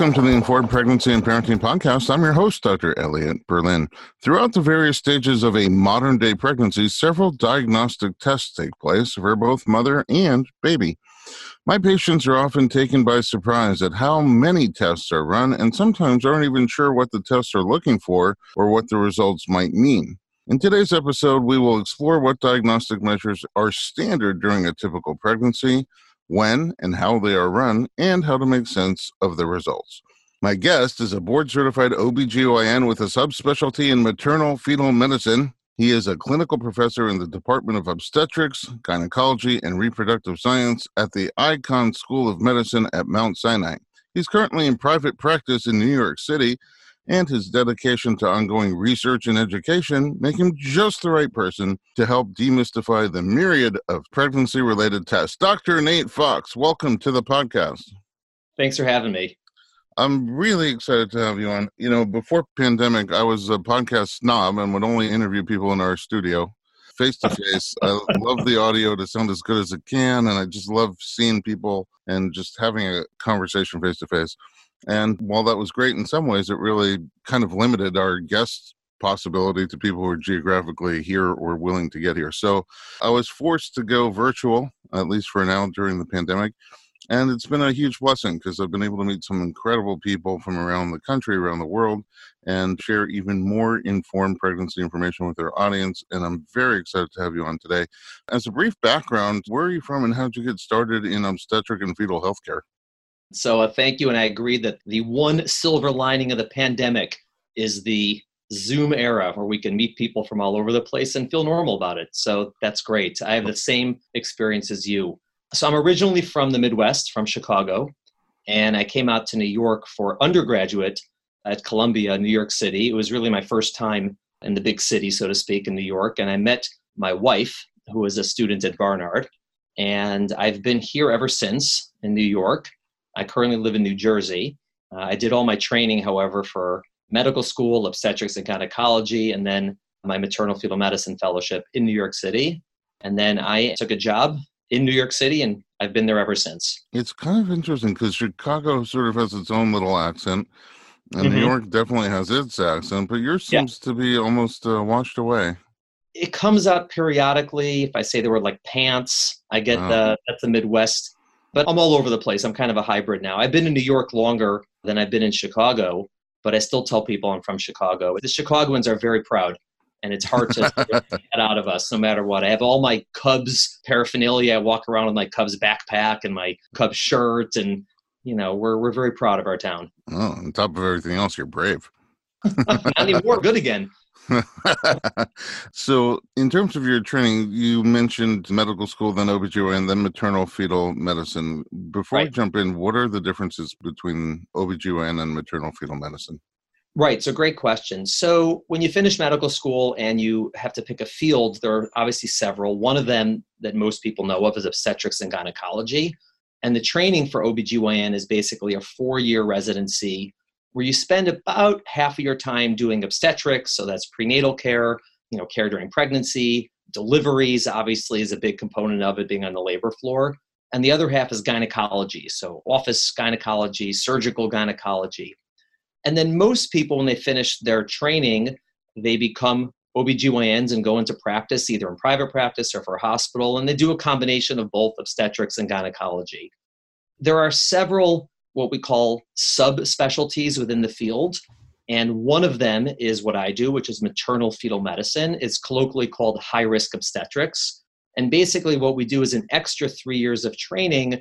Welcome to the Informed Pregnancy and Parenting Podcast. I'm your host, Dr. Elliot Berlin. Throughout the various stages of a modern day pregnancy, several diagnostic tests take place for both mother and baby. My patients are often taken by surprise at how many tests are run and sometimes aren't even sure what the tests are looking for or what the results might mean. In today's episode, we will explore what diagnostic measures are standard during a typical pregnancy, when and how they are run, and how to make sense of the results. My guest is a board certified OBGYN with a subspecialty in maternal fetal medicine. He is a clinical professor in the Department of Obstetrics, Gynecology, and Reproductive Science at the Icahn School of Medicine at Mount Sinai. He's currently in private practice in New York City and his dedication to ongoing research and education make him just the right person to help demystify the myriad of pregnancy related tests. Dr. Nate Fox, welcome to the podcast. Thanks for having me. I'm really excited to have you on. You know, before pandemic, I was a podcast snob and would only interview people in our studio face to face. I love the audio to sound as good as it can, and I just love seeing people and just having a conversation face to face. And while that was great in some ways, it really kind of limited our guest possibility to people who are geographically here or willing to get here. So I was forced to go virtual, at least for now during the pandemic. And it's been a huge blessing because I've been able to meet some incredible people from around the country, around the world, and share even more informed pregnancy information with our audience. And I'm very excited to have you on today. As a brief background, where are you from and how did you get started in obstetric and fetal healthcare? So uh, thank you, and I agree that the one silver lining of the pandemic is the Zoom era where we can meet people from all over the place and feel normal about it. So that's great. I have the same experience as you. So I'm originally from the Midwest, from Chicago, and I came out to New York for undergraduate at Columbia, New York City. It was really my first time in the big city, so to speak, in New York, and I met my wife, who was a student at Barnard, and I've been here ever since in New York. I currently live in New Jersey. Uh, I did all my training, however, for medical school, obstetrics and gynecology, and then my maternal fetal medicine fellowship in New York City. And then I took a job in New York City, and I've been there ever since. It's kind of interesting because Chicago sort of has its own little accent, and mm-hmm. New York definitely has its accent, but yours seems yeah. to be almost uh, washed away. It comes out periodically. If I say the word like pants, I get oh. the that's the Midwest but I'm all over the place. I'm kind of a hybrid now. I've been in New York longer than I've been in Chicago, but I still tell people I'm from Chicago. The Chicagoans are very proud, and it's hard to get out of us no matter what. I have all my Cubs paraphernalia. I walk around with my Cubs backpack and my Cubs shirt, and you know we're we're very proud of our town. Oh, on top of everything else, you're brave. Not anymore. Good again. so, in terms of your training, you mentioned medical school, then OBGYN, then maternal fetal medicine. Before right. we jump in, what are the differences between OBGYN and maternal fetal medicine? Right, so great question. So, when you finish medical school and you have to pick a field, there are obviously several. One of them that most people know of is obstetrics and gynecology. And the training for OBGYN is basically a four year residency where you spend about half of your time doing obstetrics, so that's prenatal care, you know, care during pregnancy, deliveries obviously is a big component of it being on the labor floor, and the other half is gynecology, so office gynecology, surgical gynecology. And then most people when they finish their training, they become OBGYNs and go into practice either in private practice or for a hospital and they do a combination of both obstetrics and gynecology. There are several what we call subspecialties within the field. And one of them is what I do, which is maternal fetal medicine. It's colloquially called high risk obstetrics. And basically, what we do is an extra three years of training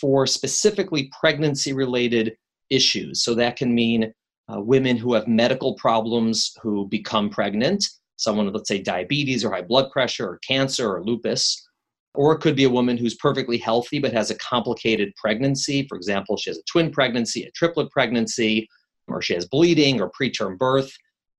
for specifically pregnancy related issues. So that can mean uh, women who have medical problems who become pregnant, someone with, let's say, diabetes or high blood pressure or cancer or lupus. Or it could be a woman who's perfectly healthy but has a complicated pregnancy. For example, she has a twin pregnancy, a triplet pregnancy, or she has bleeding or preterm birth.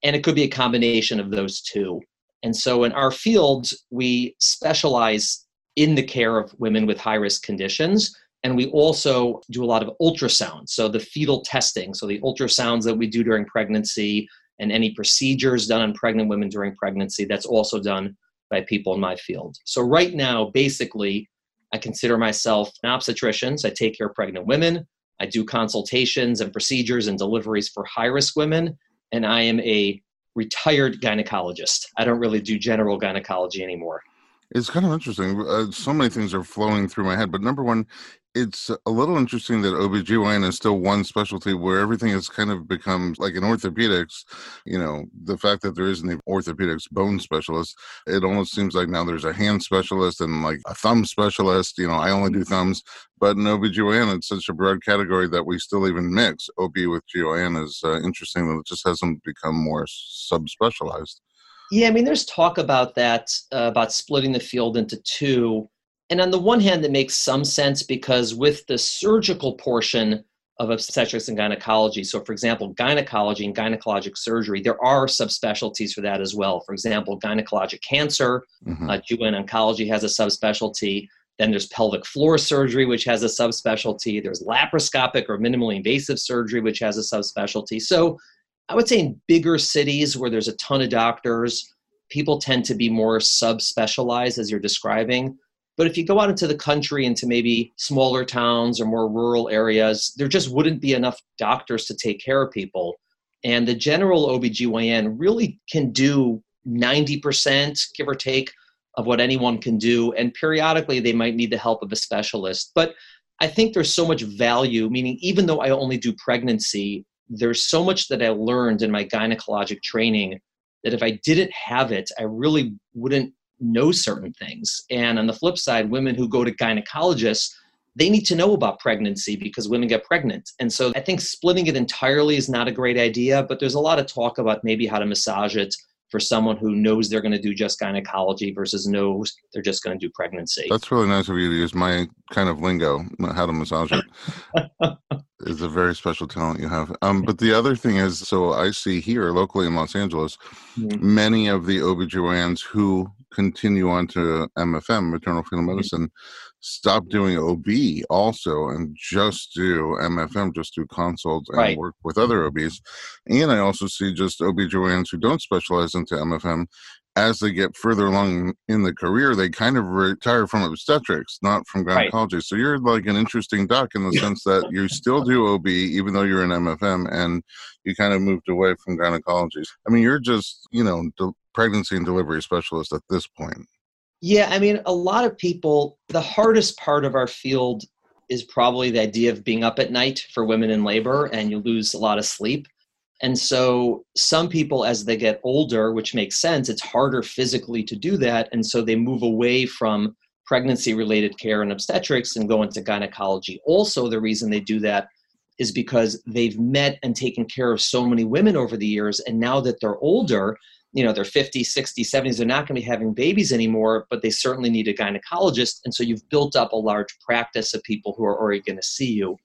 And it could be a combination of those two. And so in our field, we specialize in the care of women with high risk conditions. And we also do a lot of ultrasound. So the fetal testing, so the ultrasounds that we do during pregnancy and any procedures done on pregnant women during pregnancy, that's also done by people in my field. So right now, basically, I consider myself an obstetrician. So I take care of pregnant women. I do consultations and procedures and deliveries for high risk women. And I am a retired gynecologist. I don't really do general gynecology anymore. It's kind of interesting. Uh, so many things are flowing through my head. But number one, it's a little interesting that OBGYN is still one specialty where everything has kind of become like in orthopedics, you know, the fact that there isn't an orthopedics bone specialist, it almost seems like now there's a hand specialist and like a thumb specialist. You know, I only do thumbs, but in OBGYN, it's such a broad category that we still even mix OB with GYN is uh, interesting that it just hasn't become more subspecialized. Yeah, I mean, there's talk about that, uh, about splitting the field into two and on the one hand, it makes some sense because with the surgical portion of obstetrics and gynecology, so for example, gynecology and gynecologic surgery, there are subspecialties for that as well. For example, gynecologic cancer, mm-hmm. uh, GYN oncology has a subspecialty. Then there's pelvic floor surgery, which has a subspecialty. There's laparoscopic or minimally invasive surgery, which has a subspecialty. So I would say in bigger cities where there's a ton of doctors, people tend to be more subspecialized, as you're describing. But if you go out into the country, into maybe smaller towns or more rural areas, there just wouldn't be enough doctors to take care of people. And the general OBGYN really can do 90%, give or take, of what anyone can do. And periodically, they might need the help of a specialist. But I think there's so much value, meaning, even though I only do pregnancy, there's so much that I learned in my gynecologic training that if I didn't have it, I really wouldn't know certain things. And on the flip side, women who go to gynecologists, they need to know about pregnancy because women get pregnant. And so I think splitting it entirely is not a great idea, but there's a lot of talk about maybe how to massage it for someone who knows they're going to do just gynecology versus knows they're just going to do pregnancy. That's really nice of you to use my kind of lingo, how to massage it. is a very special talent you have. Um, but the other thing is, so I see here locally in Los Angeles, mm-hmm. many of the OBGYNs who continue on to MFM, maternal fetal mm-hmm. medicine, stop doing OB also and just do MFM, just do consults and right. work with other OBs. And I also see just OBGYNs who don't specialize into MFM as they get further along in the career, they kind of retire from obstetrics, not from gynecology. Right. So you're like an interesting doc in the sense that you still do OB, even though you're an MFM, and you kind of moved away from gynecology. I mean, you're just, you know, pregnancy and delivery specialist at this point. Yeah, I mean, a lot of people, the hardest part of our field is probably the idea of being up at night for women in labor, and you lose a lot of sleep. And so some people, as they get older, which makes sense, it's harder physically to do that. And so they move away from pregnancy related care and obstetrics and go into gynecology. Also, the reason they do that is because they've met and taken care of so many women over the years. And now that they're older, you know, they're 50, 60, 70s, they're not going to be having babies anymore, but they certainly need a gynecologist. And so you've built up a large practice of people who are already going to see you.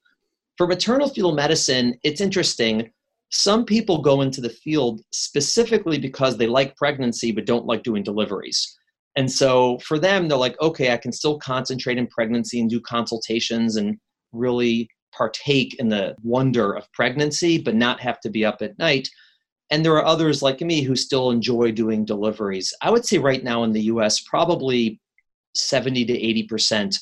For maternal fetal medicine, it's interesting some people go into the field specifically because they like pregnancy but don't like doing deliveries. And so for them, they're like, okay, I can still concentrate in pregnancy and do consultations and really partake in the wonder of pregnancy, but not have to be up at night. And there are others like me who still enjoy doing deliveries. I would say right now in the US, probably 70 to 80%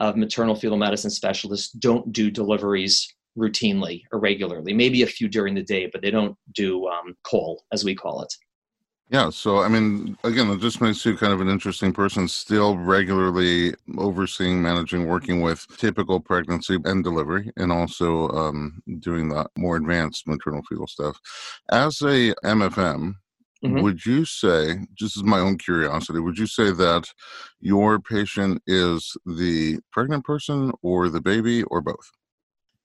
of maternal fetal medicine specialists don't do deliveries routinely or regularly, maybe a few during the day, but they don't do um, call, as we call it. Yeah, so I mean, again, it just makes you kind of an interesting person, still regularly overseeing, managing, working with typical pregnancy and delivery, and also um, doing the more advanced maternal fetal stuff. As a MFM, mm-hmm. would you say, just as my own curiosity, would you say that your patient is the pregnant person or the baby or both?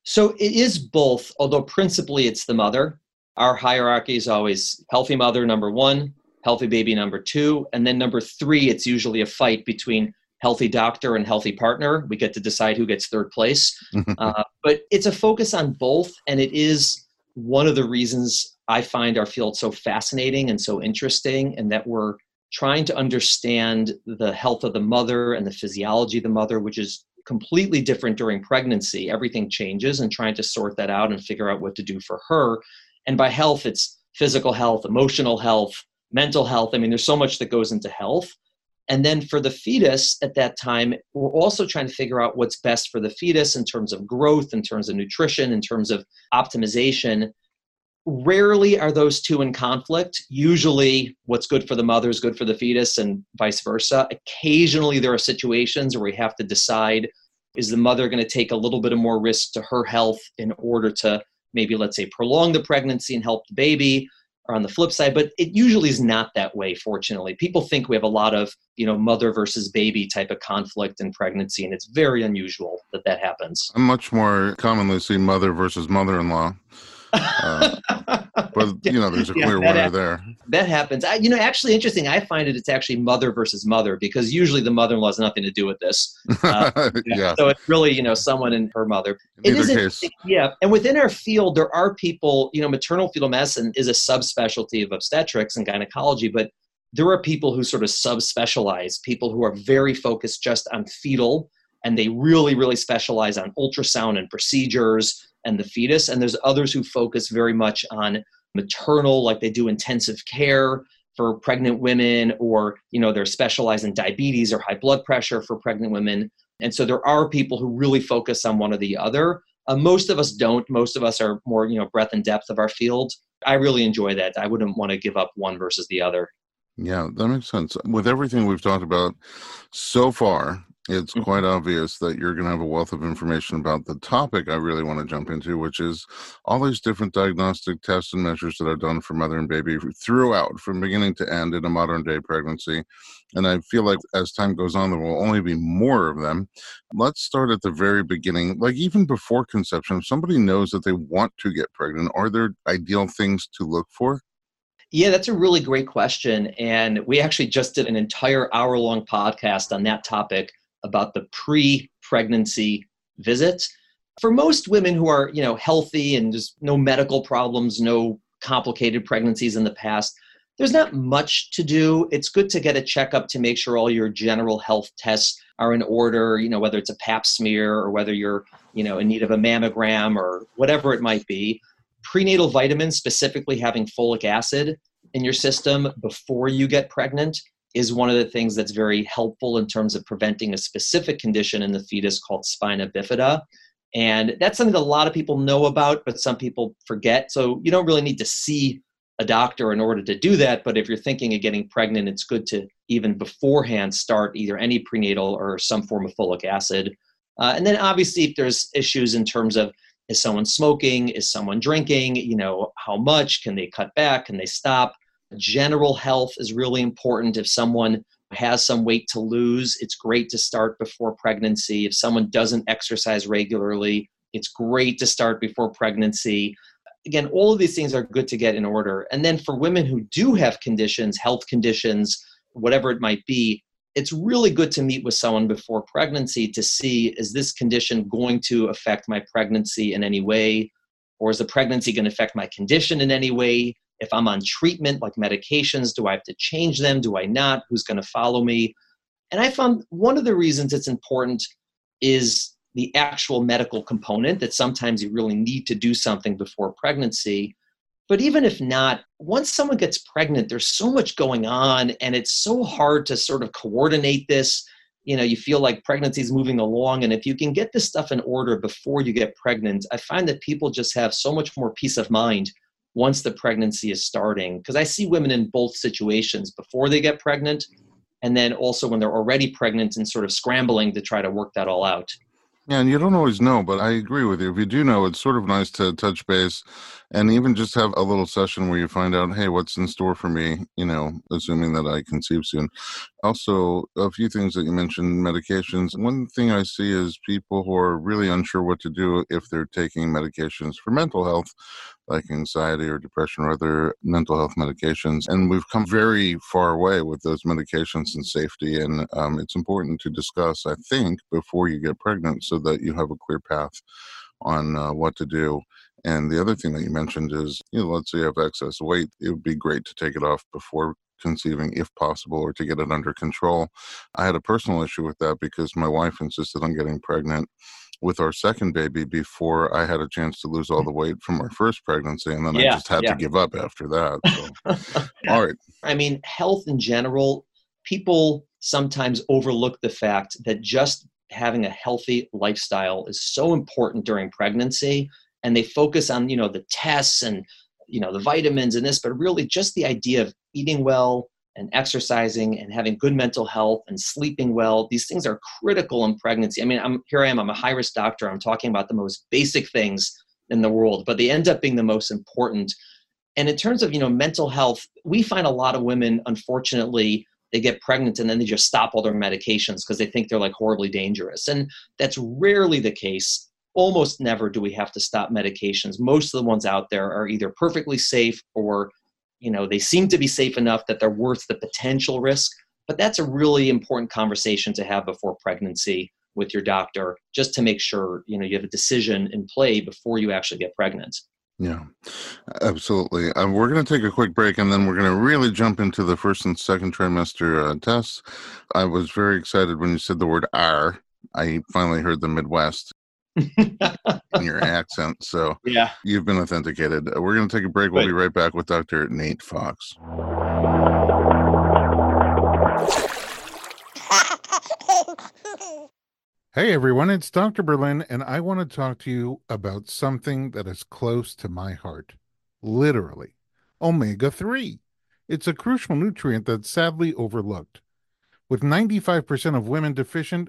So it is both, although principally it's the mother. Our hierarchy is always healthy mother, number one, healthy baby, number two, and then number three, it's usually a fight between healthy doctor and healthy partner. We get to decide who gets third place. uh, but it's a focus on both, and it is one of the reasons I find our field so fascinating and so interesting, and that we're trying to understand the health of the mother and the physiology of the mother, which is completely different during pregnancy. Everything changes and trying to sort that out and figure out what to do for her. And by health, it's physical health, emotional health, mental health. I mean, there's so much that goes into health. And then for the fetus at that time, we're also trying to figure out what's best for the fetus in terms of growth, in terms of nutrition, in terms of optimization. Rarely are those two in conflict. Usually, what's good for the mother is good for the fetus, and vice versa. Occasionally, there are situations where we have to decide is the mother going to take a little bit of more risk to her health in order to maybe, let's say, prolong the pregnancy and help the baby? or on the flip side but it usually is not that way fortunately people think we have a lot of you know mother versus baby type of conflict in pregnancy and it's very unusual that that happens i much more commonly see mother versus mother-in-law uh, but you know, there's a clear yeah, winner there. That happens. I, you know, actually interesting. I find it it's actually mother versus mother because usually the mother-in-law has nothing to do with this. Uh, yeah. So it's really you know someone and her mother. In it is. Yeah, and within our field, there are people. You know, maternal fetal medicine is a subspecialty of obstetrics and gynecology, but there are people who sort of subspecialize. People who are very focused just on fetal and they really really specialize on ultrasound and procedures and the fetus. And there's others who focus very much on maternal like they do intensive care for pregnant women or you know they're specialized in diabetes or high blood pressure for pregnant women. And so there are people who really focus on one or the other. Uh, most of us don't. Most of us are more you know breadth and depth of our field. I really enjoy that. I wouldn't want to give up one versus the other. Yeah that makes sense. With everything we've talked about so far it's mm-hmm. quite obvious that you're going to have a wealth of information about the topic I really want to jump into, which is all these different diagnostic tests and measures that are done for mother and baby throughout, from beginning to end in a modern day pregnancy. And I feel like as time goes on, there will only be more of them. Let's start at the very beginning, like even before conception. If somebody knows that they want to get pregnant, are there ideal things to look for? Yeah, that's a really great question. And we actually just did an entire hour long podcast on that topic about the pre-pregnancy visit. For most women who are, you know, healthy and just no medical problems, no complicated pregnancies in the past, there's not much to do. It's good to get a checkup to make sure all your general health tests are in order, you know, whether it's a pap smear or whether you're, you know, in need of a mammogram or whatever it might be. Prenatal vitamins, specifically having folic acid in your system before you get pregnant, is one of the things that's very helpful in terms of preventing a specific condition in the fetus called spina bifida. And that's something that a lot of people know about, but some people forget. So you don't really need to see a doctor in order to do that. But if you're thinking of getting pregnant, it's good to even beforehand start either any prenatal or some form of folic acid. Uh, and then obviously, if there's issues in terms of is someone smoking, is someone drinking, you know, how much can they cut back, can they stop? General health is really important. If someone has some weight to lose, it's great to start before pregnancy. If someone doesn't exercise regularly, it's great to start before pregnancy. Again, all of these things are good to get in order. And then for women who do have conditions, health conditions, whatever it might be, it's really good to meet with someone before pregnancy to see is this condition going to affect my pregnancy in any way? Or is the pregnancy going to affect my condition in any way? If I'm on treatment like medications, do I have to change them? Do I not? Who's going to follow me? And I found one of the reasons it's important is the actual medical component that sometimes you really need to do something before pregnancy. But even if not, once someone gets pregnant, there's so much going on, and it's so hard to sort of coordinate this. You know, you feel like pregnancy is moving along, and if you can get this stuff in order before you get pregnant, I find that people just have so much more peace of mind once the pregnancy is starting because i see women in both situations before they get pregnant and then also when they're already pregnant and sort of scrambling to try to work that all out yeah, and you don't always know, but I agree with you. If you do know, it's sort of nice to touch base and even just have a little session where you find out, hey, what's in store for me, you know, assuming that I conceive soon. Also, a few things that you mentioned medications. One thing I see is people who are really unsure what to do if they're taking medications for mental health like anxiety or depression or other mental health medications. And we've come very far away with those medications and safety. And um, it's important to discuss, I think, before you get pregnant so that you have a clear path on uh, what to do. And the other thing that you mentioned is, you know, let's say you have excess weight, it would be great to take it off before conceiving if possible or to get it under control. I had a personal issue with that because my wife insisted on getting pregnant with our second baby before I had a chance to lose all mm. the weight from our first pregnancy, and then yeah, I just had yeah. to give up after that. So. all right. I mean, health in general, people sometimes overlook the fact that just having a healthy lifestyle is so important during pregnancy and they focus on you know the tests and you know the vitamins and this but really just the idea of eating well and exercising and having good mental health and sleeping well these things are critical in pregnancy. I mean i'm here i am i'm a high risk doctor. I'm talking about the most basic things in the world but they end up being the most important. And in terms of you know mental health we find a lot of women unfortunately they get pregnant and then they just stop all their medications because they think they're like horribly dangerous. And that's rarely the case almost never do we have to stop medications most of the ones out there are either perfectly safe or you know they seem to be safe enough that they're worth the potential risk but that's a really important conversation to have before pregnancy with your doctor just to make sure you know you have a decision in play before you actually get pregnant yeah, absolutely. Uh, we're going to take a quick break and then we're going to really jump into the first and second trimester uh, tests. I was very excited when you said the word R. I finally heard the Midwest your accent. So yeah, you've been authenticated. Uh, we're going to take a break. We'll be right back with Dr. Nate Fox. Hey everyone, it's Dr. Berlin, and I want to talk to you about something that is close to my heart. Literally, omega 3. It's a crucial nutrient that's sadly overlooked. With 95% of women deficient,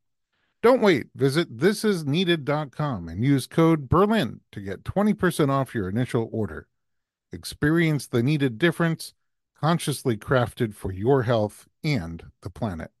Don't wait. Visit thisisneeded.com and use code Berlin to get 20% off your initial order. Experience the needed difference, consciously crafted for your health and the planet.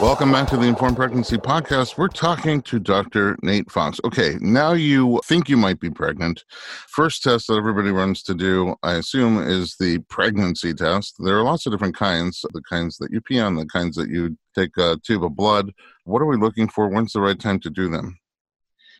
Welcome back to the Informed Pregnancy Podcast. We're talking to Dr. Nate Fox. Okay, now you think you might be pregnant. First test that everybody runs to do, I assume, is the pregnancy test. There are lots of different kinds the kinds that you pee on, the kinds that you take a tube of blood. What are we looking for? When's the right time to do them?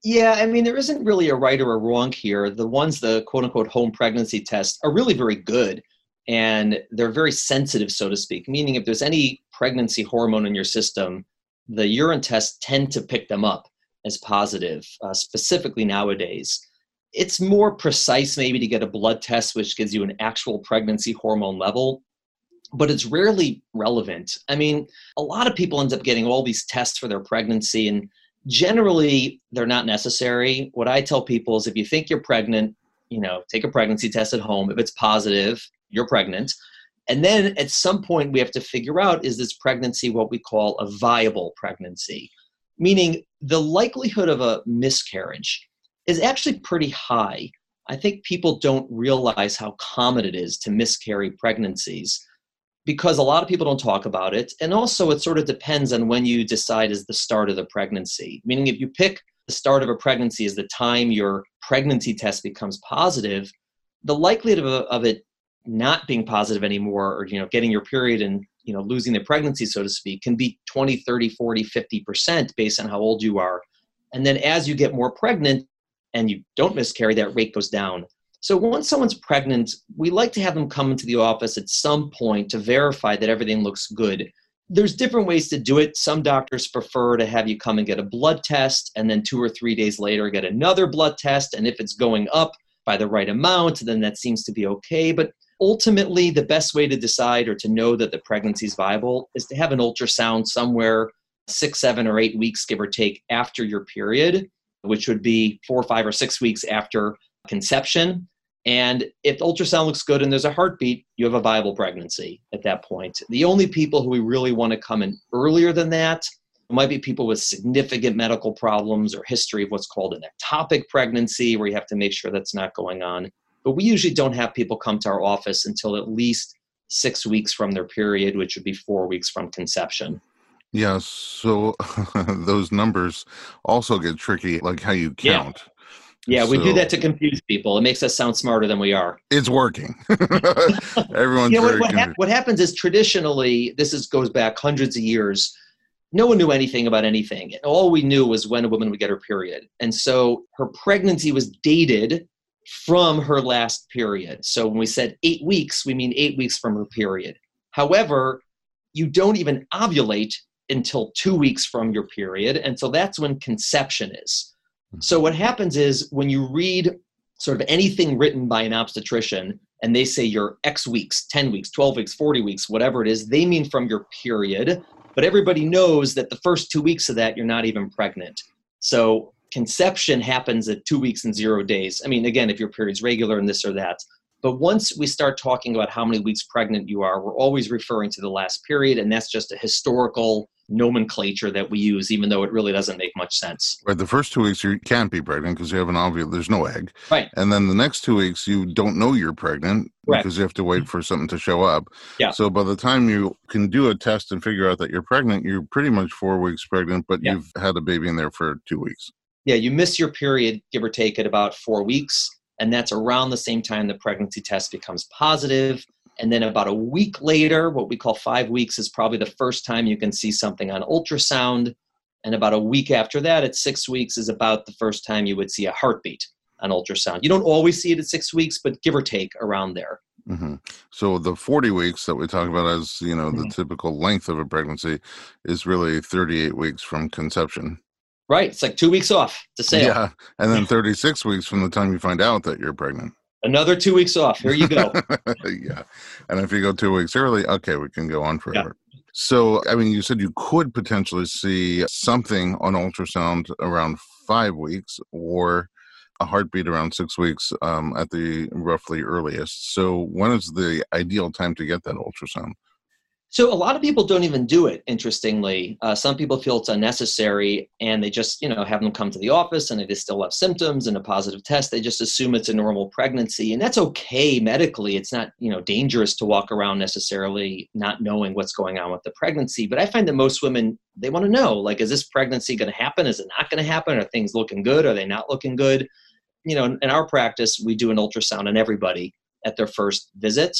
Yeah, I mean, there isn't really a right or a wrong here. The ones, the quote unquote home pregnancy tests, are really very good and they're very sensitive, so to speak, meaning if there's any pregnancy hormone in your system, the urine tests tend to pick them up as positive, uh, specifically nowadays. It's more precise, maybe, to get a blood test, which gives you an actual pregnancy hormone level, but it's rarely relevant. I mean, a lot of people end up getting all these tests for their pregnancy, and generally, they're not necessary. What I tell people is if you think you're pregnant, you know, take a pregnancy test at home. If it's positive, you're pregnant. And then at some point, we have to figure out is this pregnancy what we call a viable pregnancy? Meaning the likelihood of a miscarriage is actually pretty high. I think people don't realize how common it is to miscarry pregnancies because a lot of people don't talk about it. And also, it sort of depends on when you decide is the start of the pregnancy. Meaning, if you pick the start of a pregnancy as the time your pregnancy test becomes positive, the likelihood of, of it not being positive anymore or you know getting your period and you know losing the pregnancy so to speak can be 20 30 40 50% based on how old you are. And then as you get more pregnant and you don't miscarry that rate goes down. So once someone's pregnant we like to have them come into the office at some point to verify that everything looks good. There's different ways to do it. Some doctors prefer to have you come and get a blood test and then two or three days later get another blood test. And if it's going up by the right amount then that seems to be okay. But ultimately the best way to decide or to know that the pregnancy is viable is to have an ultrasound somewhere six seven or eight weeks give or take after your period which would be four five or six weeks after conception. And if the ultrasound looks good and there's a heartbeat you have a viable pregnancy at that point. The only people who we really want to come in earlier than that might be people with significant medical problems or history of what's called an ectopic pregnancy where you have to make sure that's not going on but we usually don't have people come to our office until at least six weeks from their period, which would be four weeks from conception. Yeah, so those numbers also get tricky, like how you count. Yeah, we So- do that to confuse people. It makes us sound smarter than we are. It's working. Everyone's you know, what, very what, hap- what happens is traditionally, this is, goes back hundreds of years. No one knew anything about anything. All we knew was when a woman would get her period. And so her pregnancy was dated from her last period. So when we said eight weeks, we mean eight weeks from her period. However, you don't even ovulate until two weeks from your period. And so that's when conception is. Hmm. So what happens is when you read sort of anything written by an obstetrician and they say you're X weeks, 10 weeks, 12 weeks, 40 weeks, whatever it is, they mean from your period. But everybody knows that the first two weeks of that, you're not even pregnant. So conception happens at two weeks and zero days. I mean, again, if your period's regular and this or that. But once we start talking about how many weeks pregnant you are, we're always referring to the last period. And that's just a historical nomenclature that we use, even though it really doesn't make much sense. Right, the first two weeks you can't be pregnant because you have an ovule. There's no egg, Right. and then the next two weeks you don't know you're pregnant Correct. because you have to wait for something to show up. Yeah. So by the time you can do a test and figure out that you're pregnant, you're pretty much four weeks pregnant, but Yeah. you've had a baby in there for two weeks. Yeah, you miss your period, give or take, at about four weeks. And that's around the same time the pregnancy test becomes positive. And then about a week later, what we call five weeks, is probably the first time you can see something on ultrasound. And about a week after that, at six weeks, is about the first time you would see a heartbeat on ultrasound. You don't always see it at six weeks, but give or take around there. hmm So the 40 weeks that we talk about as you know the Mhm. typical length of a pregnancy is really 38 weeks from conception. Right? It's like two weeks off to sail. Yeah, and then 36 weeks from the time you find out that you're pregnant. Another two weeks off. Here you go. yeah. And if you go two weeks early, okay, we can go on forever. So, I mean, you said you could potentially see something on ultrasound around five weeks or a heartbeat around six weeks um, at the roughly earliest. So, when is the ideal time to get that ultrasound? So a lot of people don't even do it. Interestingly, uh, some people feel it's unnecessary, and they just you know have them come to the office, and if they still have symptoms and a positive test, they just assume it's a normal pregnancy, and that's okay medically. It's not you know dangerous to walk around necessarily not knowing what's going on with the pregnancy. But I find that most women they want to know like, is this pregnancy going to happen? Is it not going to happen? Are things looking good? Are they not looking good? You know, in, in our practice, we do an ultrasound on everybody at their first visit.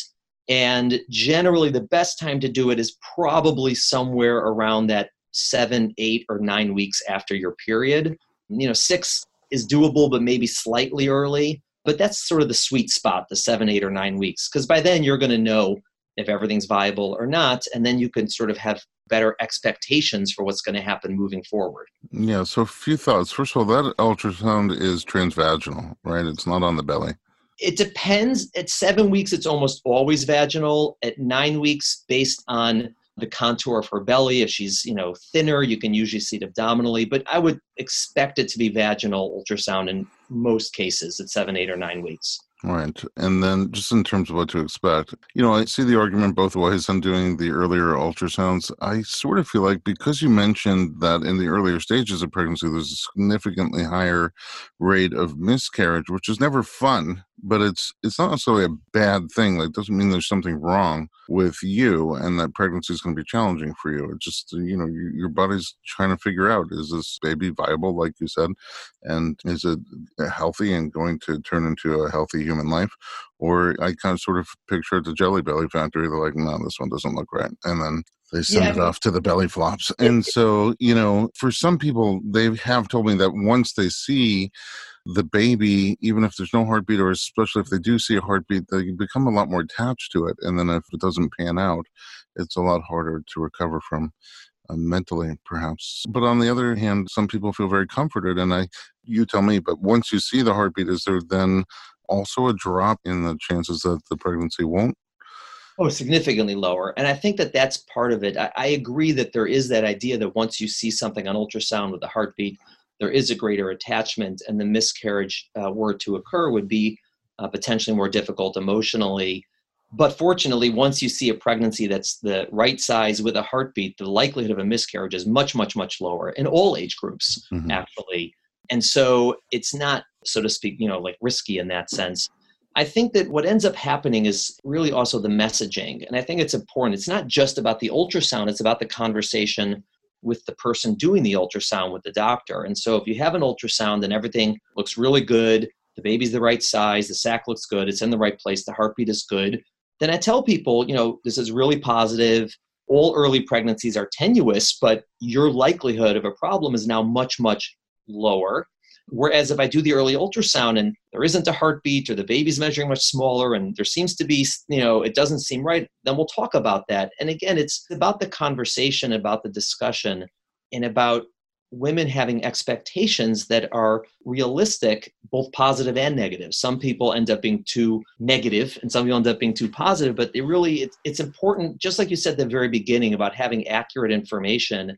And generally, the best time to do it is probably somewhere around that seven, eight, or nine weeks after your period. You know, six is doable, but maybe slightly early. But that's sort of the sweet spot, the seven, eight, or nine weeks, because by then you're going to know if everything's viable or not. And then you can sort of have better expectations for what's going to happen moving forward. Yeah. So, a few thoughts. First of all, that ultrasound is transvaginal, right? It's not on the belly. It depends. At seven weeks, it's almost always vaginal. At nine weeks, based on the contour of her belly, if she's you know thinner, you can usually see it abdominally. But I would expect it to be vaginal ultrasound in most cases at seven, eight, or nine weeks. Right. And then just in terms of what to expect, you know, I see the argument both ways on doing the earlier ultrasounds. I sort of feel like because you mentioned that in the earlier stages of pregnancy, there's a significantly higher rate of miscarriage, which is never fun, but it's it's not necessarily a bad thing. Like, doesn't mean there's something wrong with you and that pregnancy is going to be challenging for you. It's just, you know, your body's trying to figure out is this baby viable, like you said, and is it healthy and going to turn into a healthy human life? Or I kind of sort of picture at the Jelly Belly factory, they're like, no, this one doesn't look right. And then they send Yeah. it off to the belly flops. And so, you know, for some people, they have told me that once they see the baby, even if there's no heartbeat, or especially if they do see a heartbeat, they become a lot more attached to it. And then if it doesn't pan out, it's a lot harder to recover from uh, mentally, perhaps. But on the other hand, some people feel very comforted. And I, you tell me, but once you see the heartbeat, is there then also a drop in the chances that the pregnancy won't? Oh, significantly lower. And I think that that's part of it. I, I agree that there is that idea that once you see something on ultrasound with a heartbeat, there is a greater attachment, and the miscarriage uh, were to occur would be uh, potentially more difficult emotionally. But fortunately, once you see a pregnancy that's the right size with a heartbeat, the likelihood of a miscarriage is much, much, much lower in all age groups, Mhm. actually. And so it's not, so to speak, you know, like risky in that sense. I think that what ends up happening is really also the messaging. And I think it's important. It's not just about the ultrasound, it's about the conversation with the person doing the ultrasound with the doctor. And so if you have an ultrasound and everything looks really good, the baby's the right size, the sac looks good, it's in the right place, the heartbeat is good, then I tell people, you know, this is really positive. All early pregnancies are tenuous, but your likelihood of a problem is now much, much lower. Whereas if I do the early ultrasound and there isn't a heartbeat or the baby's measuring much smaller and there seems to be, you know, it doesn't seem right, then we'll talk about that. And again, it's about the conversation, about the discussion, and about women having expectations that are realistic, both positive and negative. Some people end up being too negative and some people end up being too positive, but it really, it's, it's important, just like you said at the very beginning about having accurate information.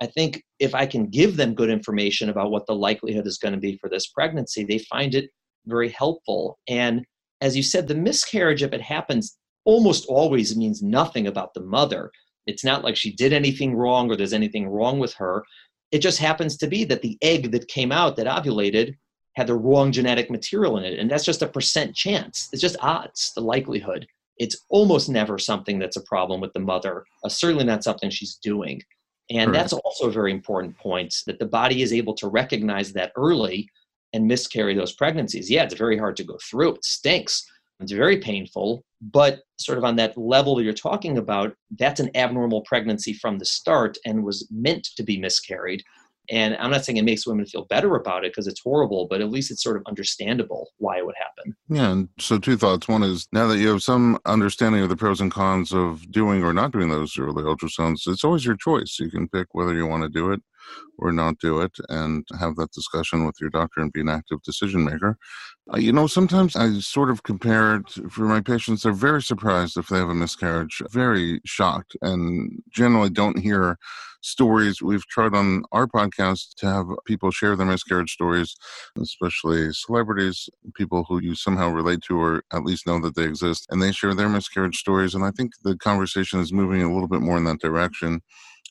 I think if I can give them good information about what the likelihood is going to be for this pregnancy, they find it very helpful. And as you said, the miscarriage, if it happens, almost always means nothing about the mother. It's not like she did anything wrong or there's anything wrong with her. It just happens to be that the egg that came out that ovulated had the wrong genetic material in it. And that's just a percent chance. It's just odds, the likelihood. It's almost never something that's a problem with the mother, uh, certainly not something she's doing. And right. that's also a very important point that the body is able to recognize that early and miscarry those pregnancies. Yeah, it's very hard to go through. It stinks. It's very painful, but sort of on that level that you're talking about, that's an abnormal pregnancy from the start and was meant to be miscarried. And I'm not saying it makes women feel better about it because it's horrible, but at least it's sort of understandable why it would happen. Yeah. And so, two thoughts. One is now that you have some understanding of the pros and cons of doing or not doing those early ultrasounds, it's always your choice. You can pick whether you want to do it or not do it and have that discussion with your doctor and be an active decision maker. Uh, you know, sometimes I sort of compare it for my patients. They're very surprised if they have a miscarriage, very shocked, and generally don't hear stories. We've tried on our podcast to have people share their miscarriage stories, especially celebrities, people who you somehow relate to or at least know that they exist, and they share their miscarriage stories. And I think the conversation is moving a little bit more in that direction.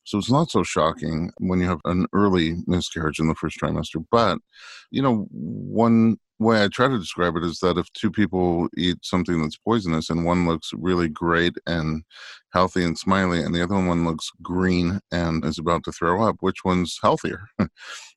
So it's not so shocking when you have an early miscarriage in the first trimester. But, you know, one way I try to describe it is that if two people eat something that's poisonous and one looks really great and healthy and smiley and the other one looks green and is about to throw up, which one's healthier?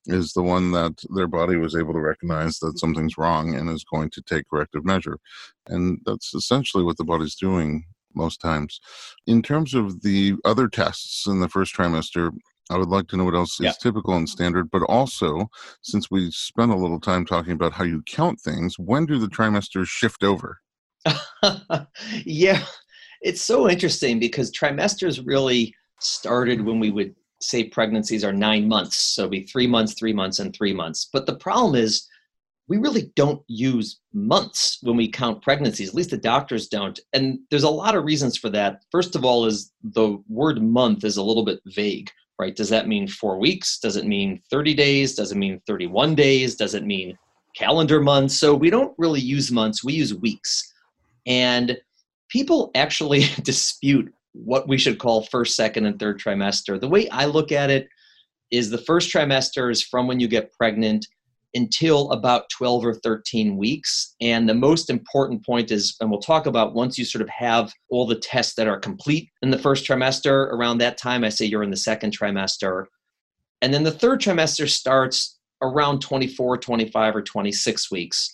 is the one that their body was able to recognize that something's wrong and is going to take corrective measure. And that's essentially what the body's doing most times. In terms of the other tests in the first trimester, I would like to know what else yeah. is typical and standard, but also, since we spent a little time talking about how you count things, when do the trimesters shift over? yeah, it's so interesting because trimesters really started when we would say pregnancies are nine months. So it'd be three months, three months, and three months. But the problem is, we really don't use months when we count pregnancies at least the doctors don't. And there's a lot of reasons for that. First of all is the word month is a little bit vague right? Does that mean four weeks? Does it mean 30 days? Does it mean 31 days? Does it mean calendar months? So we don't really use months we use weeks. And people actually dispute what we should call first second and third trimester. The way i look at it is the first trimester is from when you get pregnant until about 12 or 13 weeks. And the most important point is, and we'll talk about once you sort of have all the tests that are complete in the first trimester, around that time, I say you're in the second trimester. And then the third trimester starts around 24, 25, or 26 weeks.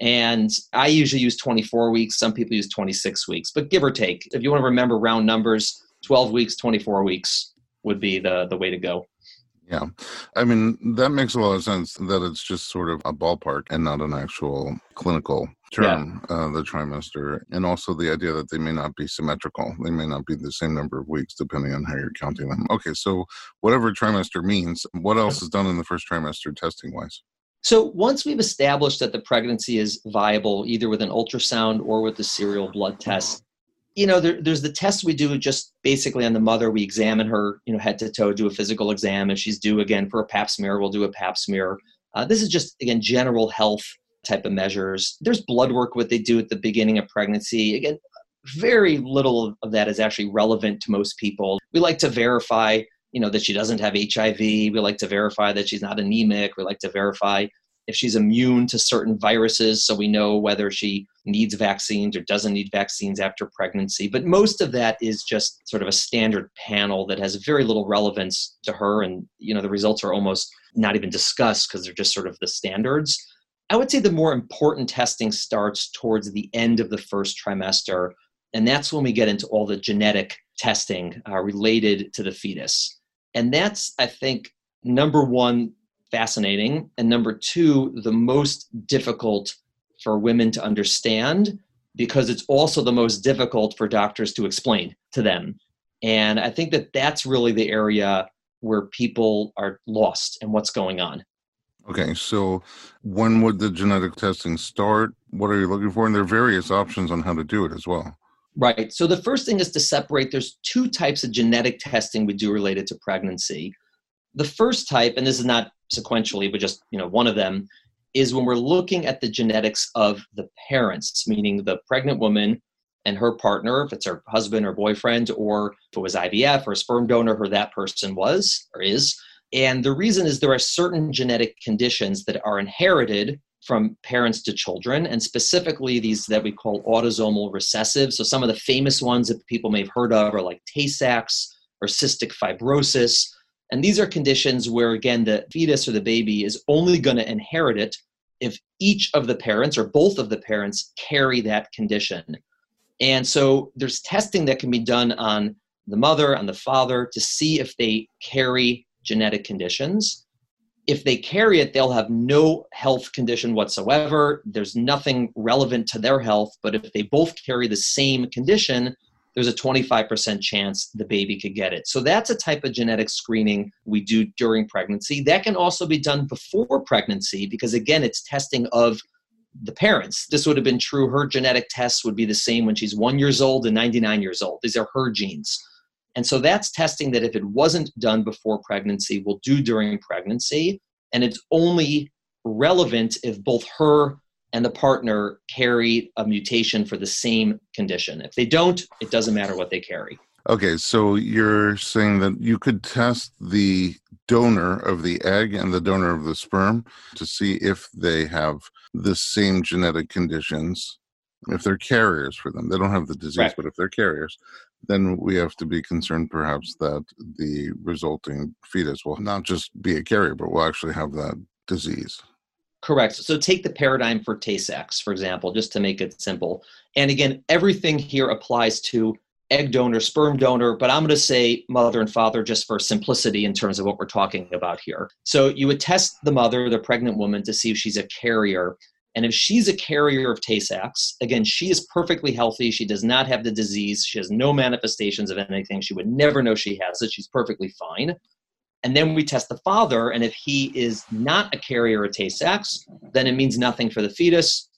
And I usually use 24 weeks. Some people use 26 weeks, but give or take. If you want to remember round numbers, 12 weeks, 24 weeks would be the, the way to go. Yeah. I mean, that makes a lot of sense that it's just sort of a ballpark and not an actual clinical term, yeah. uh, the trimester. And also the idea that they may not be symmetrical. They may not be the same number of weeks depending on how you're counting them. Okay. So, whatever trimester means, what else is done in the first trimester testing wise? So, once we've established that the pregnancy is viable, either with an ultrasound or with the serial blood test, you know, there, there's the tests we do just basically on the mother. We examine her, you know, head to toe, do a physical exam. If she's due again for a pap smear, we'll do a pap smear. Uh, this is just, again, general health type of measures. There's blood work, what they do at the beginning of pregnancy. Again, very little of that is actually relevant to most people. We like to verify, you know, that she doesn't have HIV. We like to verify that she's not anemic. We like to verify if she's immune to certain viruses, so we know whether she needs vaccines or doesn't need vaccines after pregnancy. But most of that is just sort of a standard panel that has very little relevance to her, and you know the results are almost not even discussed because they're just sort of the standards. I would say the more important testing starts towards the end of the first trimester, and that's when we get into all the genetic testing uh, related to the fetus. And that's, I think, number one, fascinating, and number two, the most difficult for women to understand because it's also the most difficult for doctors to explain to them. And I think that that's really the area where people are lost and what's going on. Okay, so when would the genetic testing start? What are you looking for? And there are various options on how to do it as well. Right. So the first thing is to separate there's two types of genetic testing we do related to pregnancy. The first type, and this is not sequentially, but just you know one of them, is when we're looking at the genetics of the parents, meaning the pregnant woman and her partner, if it's her husband or boyfriend, or if it was IVF or sperm donor, who that person was or is. And the reason is there are certain genetic conditions that are inherited from parents to children, and specifically these that we call autosomal recessive. So some of the famous ones that people may have heard of are like Tay Sachs or cystic fibrosis. And these are conditions where, again, the fetus or the baby is only going to inherit it if each of the parents or both of the parents carry that condition. And so there's testing that can be done on the mother, on the father, to see if they carry genetic conditions. If they carry it, they'll have no health condition whatsoever. There's nothing relevant to their health. But if they both carry the same condition, there's a 25% chance the baby could get it. So that's a type of genetic screening we do during pregnancy. That can also be done before pregnancy because, again, it's testing of the parents. This would have been true. Her genetic tests would be the same when she's one years old and 99 years old. These are her genes. And so that's testing that if it wasn't done before pregnancy, we'll do during pregnancy. And it's only relevant if both her and the partner carry a mutation for the same condition. If they don't, it doesn't matter what they carry. Okay, so you're saying that you could test the donor of the egg and the donor of the sperm to see if they have the same genetic conditions, if they're carriers for them. They don't have the disease, right. but if they're carriers, then we have to be concerned perhaps that the resulting fetus will not just be a carrier, but will actually have that disease. Correct. So take the paradigm for Tay Sachs, for example, just to make it simple. And again, everything here applies to egg donor, sperm donor, but I'm going to say mother and father just for simplicity in terms of what we're talking about here. So you would test the mother, the pregnant woman, to see if she's a carrier. And if she's a carrier of Tay Sachs, again, she is perfectly healthy. She does not have the disease. She has no manifestations of anything. She would never know she has it. She's perfectly fine. And then we test the father, and if he is not a carrier of Tay Sachs, then it means nothing for the fetus,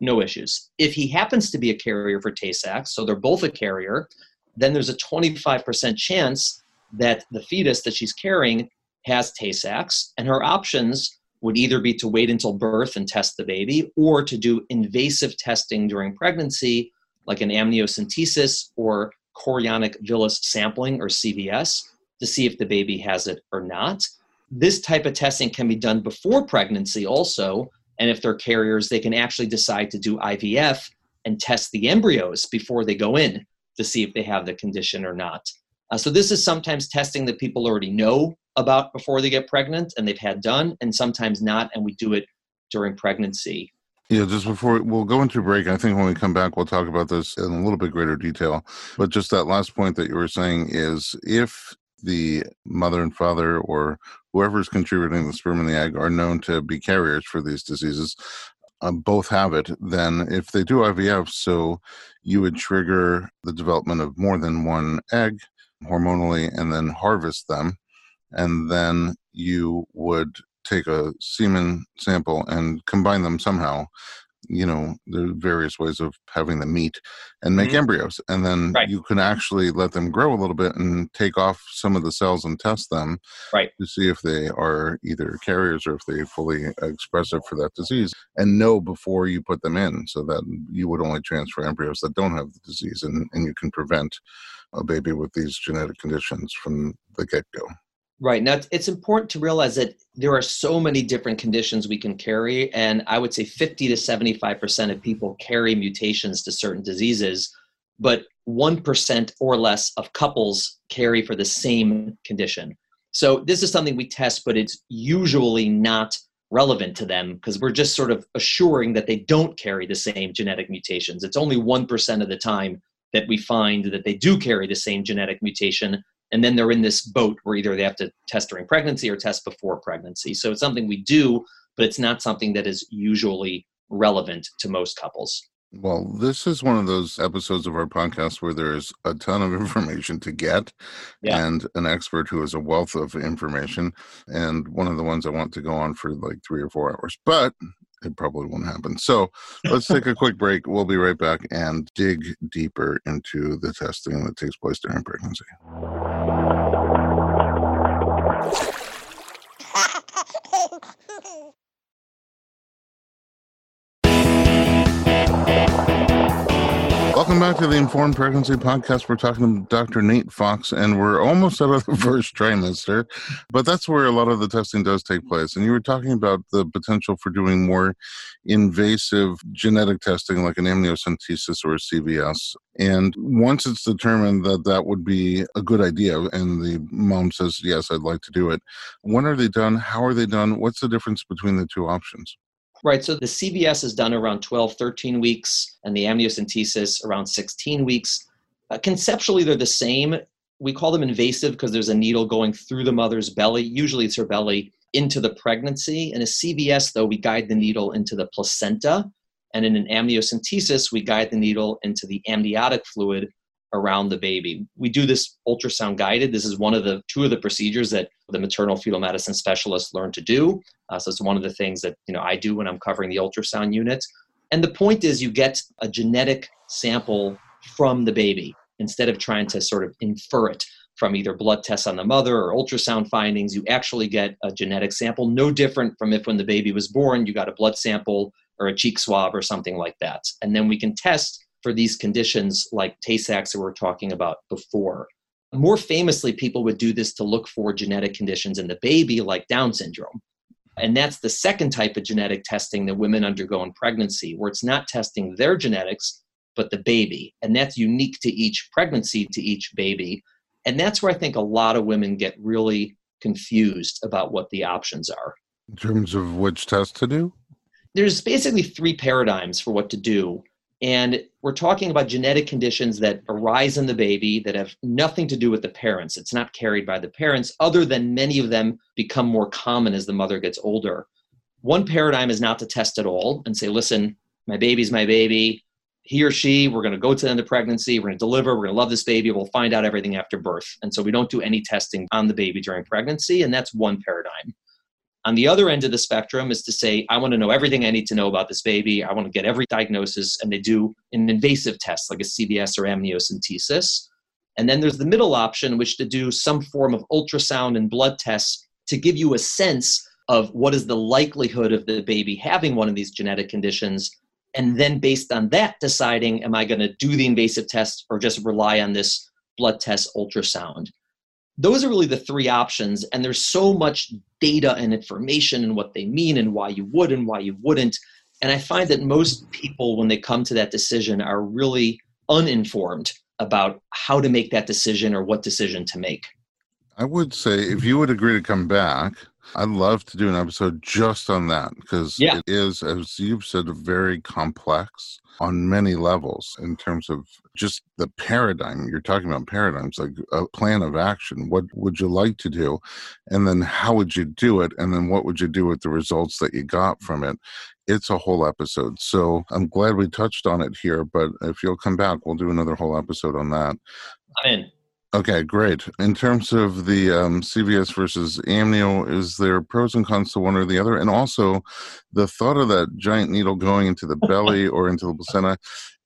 no issues. If he happens to be a carrier for Tay Sachs, so they're both a carrier, then there's a 25% chance that the fetus that she's carrying has Tay Sachs, and her options would either be to wait until birth and test the baby or to do invasive testing during pregnancy, like an amniocentesis or chorionic villus sampling or CVS to see if the baby has it or not. This type of testing can be done before pregnancy also, and if they're carriers, they can actually decide to do IVF and test the embryos before they go in to see if they have the condition or not. Uh, so this is sometimes testing that people already know about before they get pregnant and they've had done, and sometimes not, and we do it during pregnancy. Yeah, just before we'll go into break, I think when we come back, we'll talk about this in a little bit greater detail. But just that last point that you were saying is if the mother and father or whoever's contributing the sperm and the egg are known to be carriers for these diseases, um, both have it, then if they do IVF, so you would trigger the development of more than one egg hormonally and then harvest them. And then you would take a semen sample and combine them somehow you know there are various ways of having the meat and make mm-hmm. embryos and then right. you can actually let them grow a little bit and take off some of the cells and test them right to see if they are either carriers or if they fully expressive for that disease and know before you put them in so that you would only transfer embryos that don't have the disease and, and you can prevent a baby with these genetic conditions from the get-go Right. Now, it's important to realize that there are so many different conditions we can carry. And I would say 50 to 75% of people carry mutations to certain diseases, but 1% or less of couples carry for the same condition. So, this is something we test, but it's usually not relevant to them because we're just sort of assuring that they don't carry the same genetic mutations. It's only 1% of the time that we find that they do carry the same genetic mutation and then they're in this boat where either they have to test during pregnancy or test before pregnancy. So it's something we do, but it's not something that is usually relevant to most couples. Well, this is one of those episodes of our podcast where there's a ton of information to get yeah. and an expert who has a wealth of information. And one of the ones I want to go on for like three or four hours. But it probably won't happen. So let's take a quick break. We'll be right back and dig deeper into the testing that takes place during pregnancy. Back to the Informed Pregnancy Podcast. We're talking to Dr. Nate Fox, and we're almost out of the first trimester, but that's where a lot of the testing does take place. And you were talking about the potential for doing more invasive genetic testing, like an amniocentesis or a CVS. And once it's determined that that would be a good idea, and the mom says, Yes, I'd like to do it, when are they done? How are they done? What's the difference between the two options? Right. So the CVS is done around 12, 13 weeks, and the amniocentesis around 16 weeks. Uh, conceptually, they're the same. We call them invasive because there's a needle going through the mother's belly. Usually, it's her belly into the pregnancy. In a CVS, though, we guide the needle into the placenta. And in an amniocentesis, we guide the needle into the amniotic fluid around the baby. We do this ultrasound guided. This is one of the two of the procedures that the maternal fetal medicine specialists learn to do. Uh, so it's one of the things that you know I do when I'm covering the ultrasound unit. And the point is, you get a genetic sample from the baby instead of trying to sort of infer it from either blood tests on the mother or ultrasound findings. You actually get a genetic sample, no different from if when the baby was born, you got a blood sample or a cheek swab or something like that. And then we can test for these conditions like Tay Sachs that we were talking about before. More famously, people would do this to look for genetic conditions in the baby, like Down syndrome. And that's the second type of genetic testing that women undergo in pregnancy, where it's not testing their genetics, but the baby. And that's unique to each pregnancy, to each baby. And that's where I think a lot of women get really confused about what the options are. In terms of which test to do? There's basically three paradigms for what to do. And we're talking about genetic conditions that arise in the baby that have nothing to do with the parents. It's not carried by the parents, other than many of them become more common as the mother gets older. One paradigm is not to test at all and say, listen, my baby's my baby. He or she, we're going to go to the end of pregnancy, we're going to deliver, we're going to love this baby, we'll find out everything after birth. And so we don't do any testing on the baby during pregnancy, and that's one paradigm. On the other end of the spectrum is to say, I want to know everything I need to know about this baby. I want to get every diagnosis, and they do an invasive test like a CVS or amniocentesis. And then there's the middle option, which to do some form of ultrasound and blood tests to give you a sense of what is the likelihood of the baby having one of these genetic conditions. And then based on that, deciding, am I going to do the invasive test or just rely on this blood test ultrasound? Those are really the three options and there's so much data and information and what they mean and why you would and why you wouldn't. And i find that most people when they come to that decision are really uninformed about how to make that decision or what decision to make. I would say if you would agree to come back I'd love to do an episode just on that because yeah. it is, as you've said, very complex on many levels in terms of just the paradigm. You're talking about paradigms, like a plan of action. What would you like to do? And then how would you do it? And then what would you do with the results that you got from it? It's a whole episode. So I'm glad we touched on it here, but if you'll come back, we'll do another whole episode on that. I'm in. Okay, great. In terms of the um, CVS versus amnio, is there pros and cons to one or the other? And also, the thought of that giant needle going into the belly or into the placenta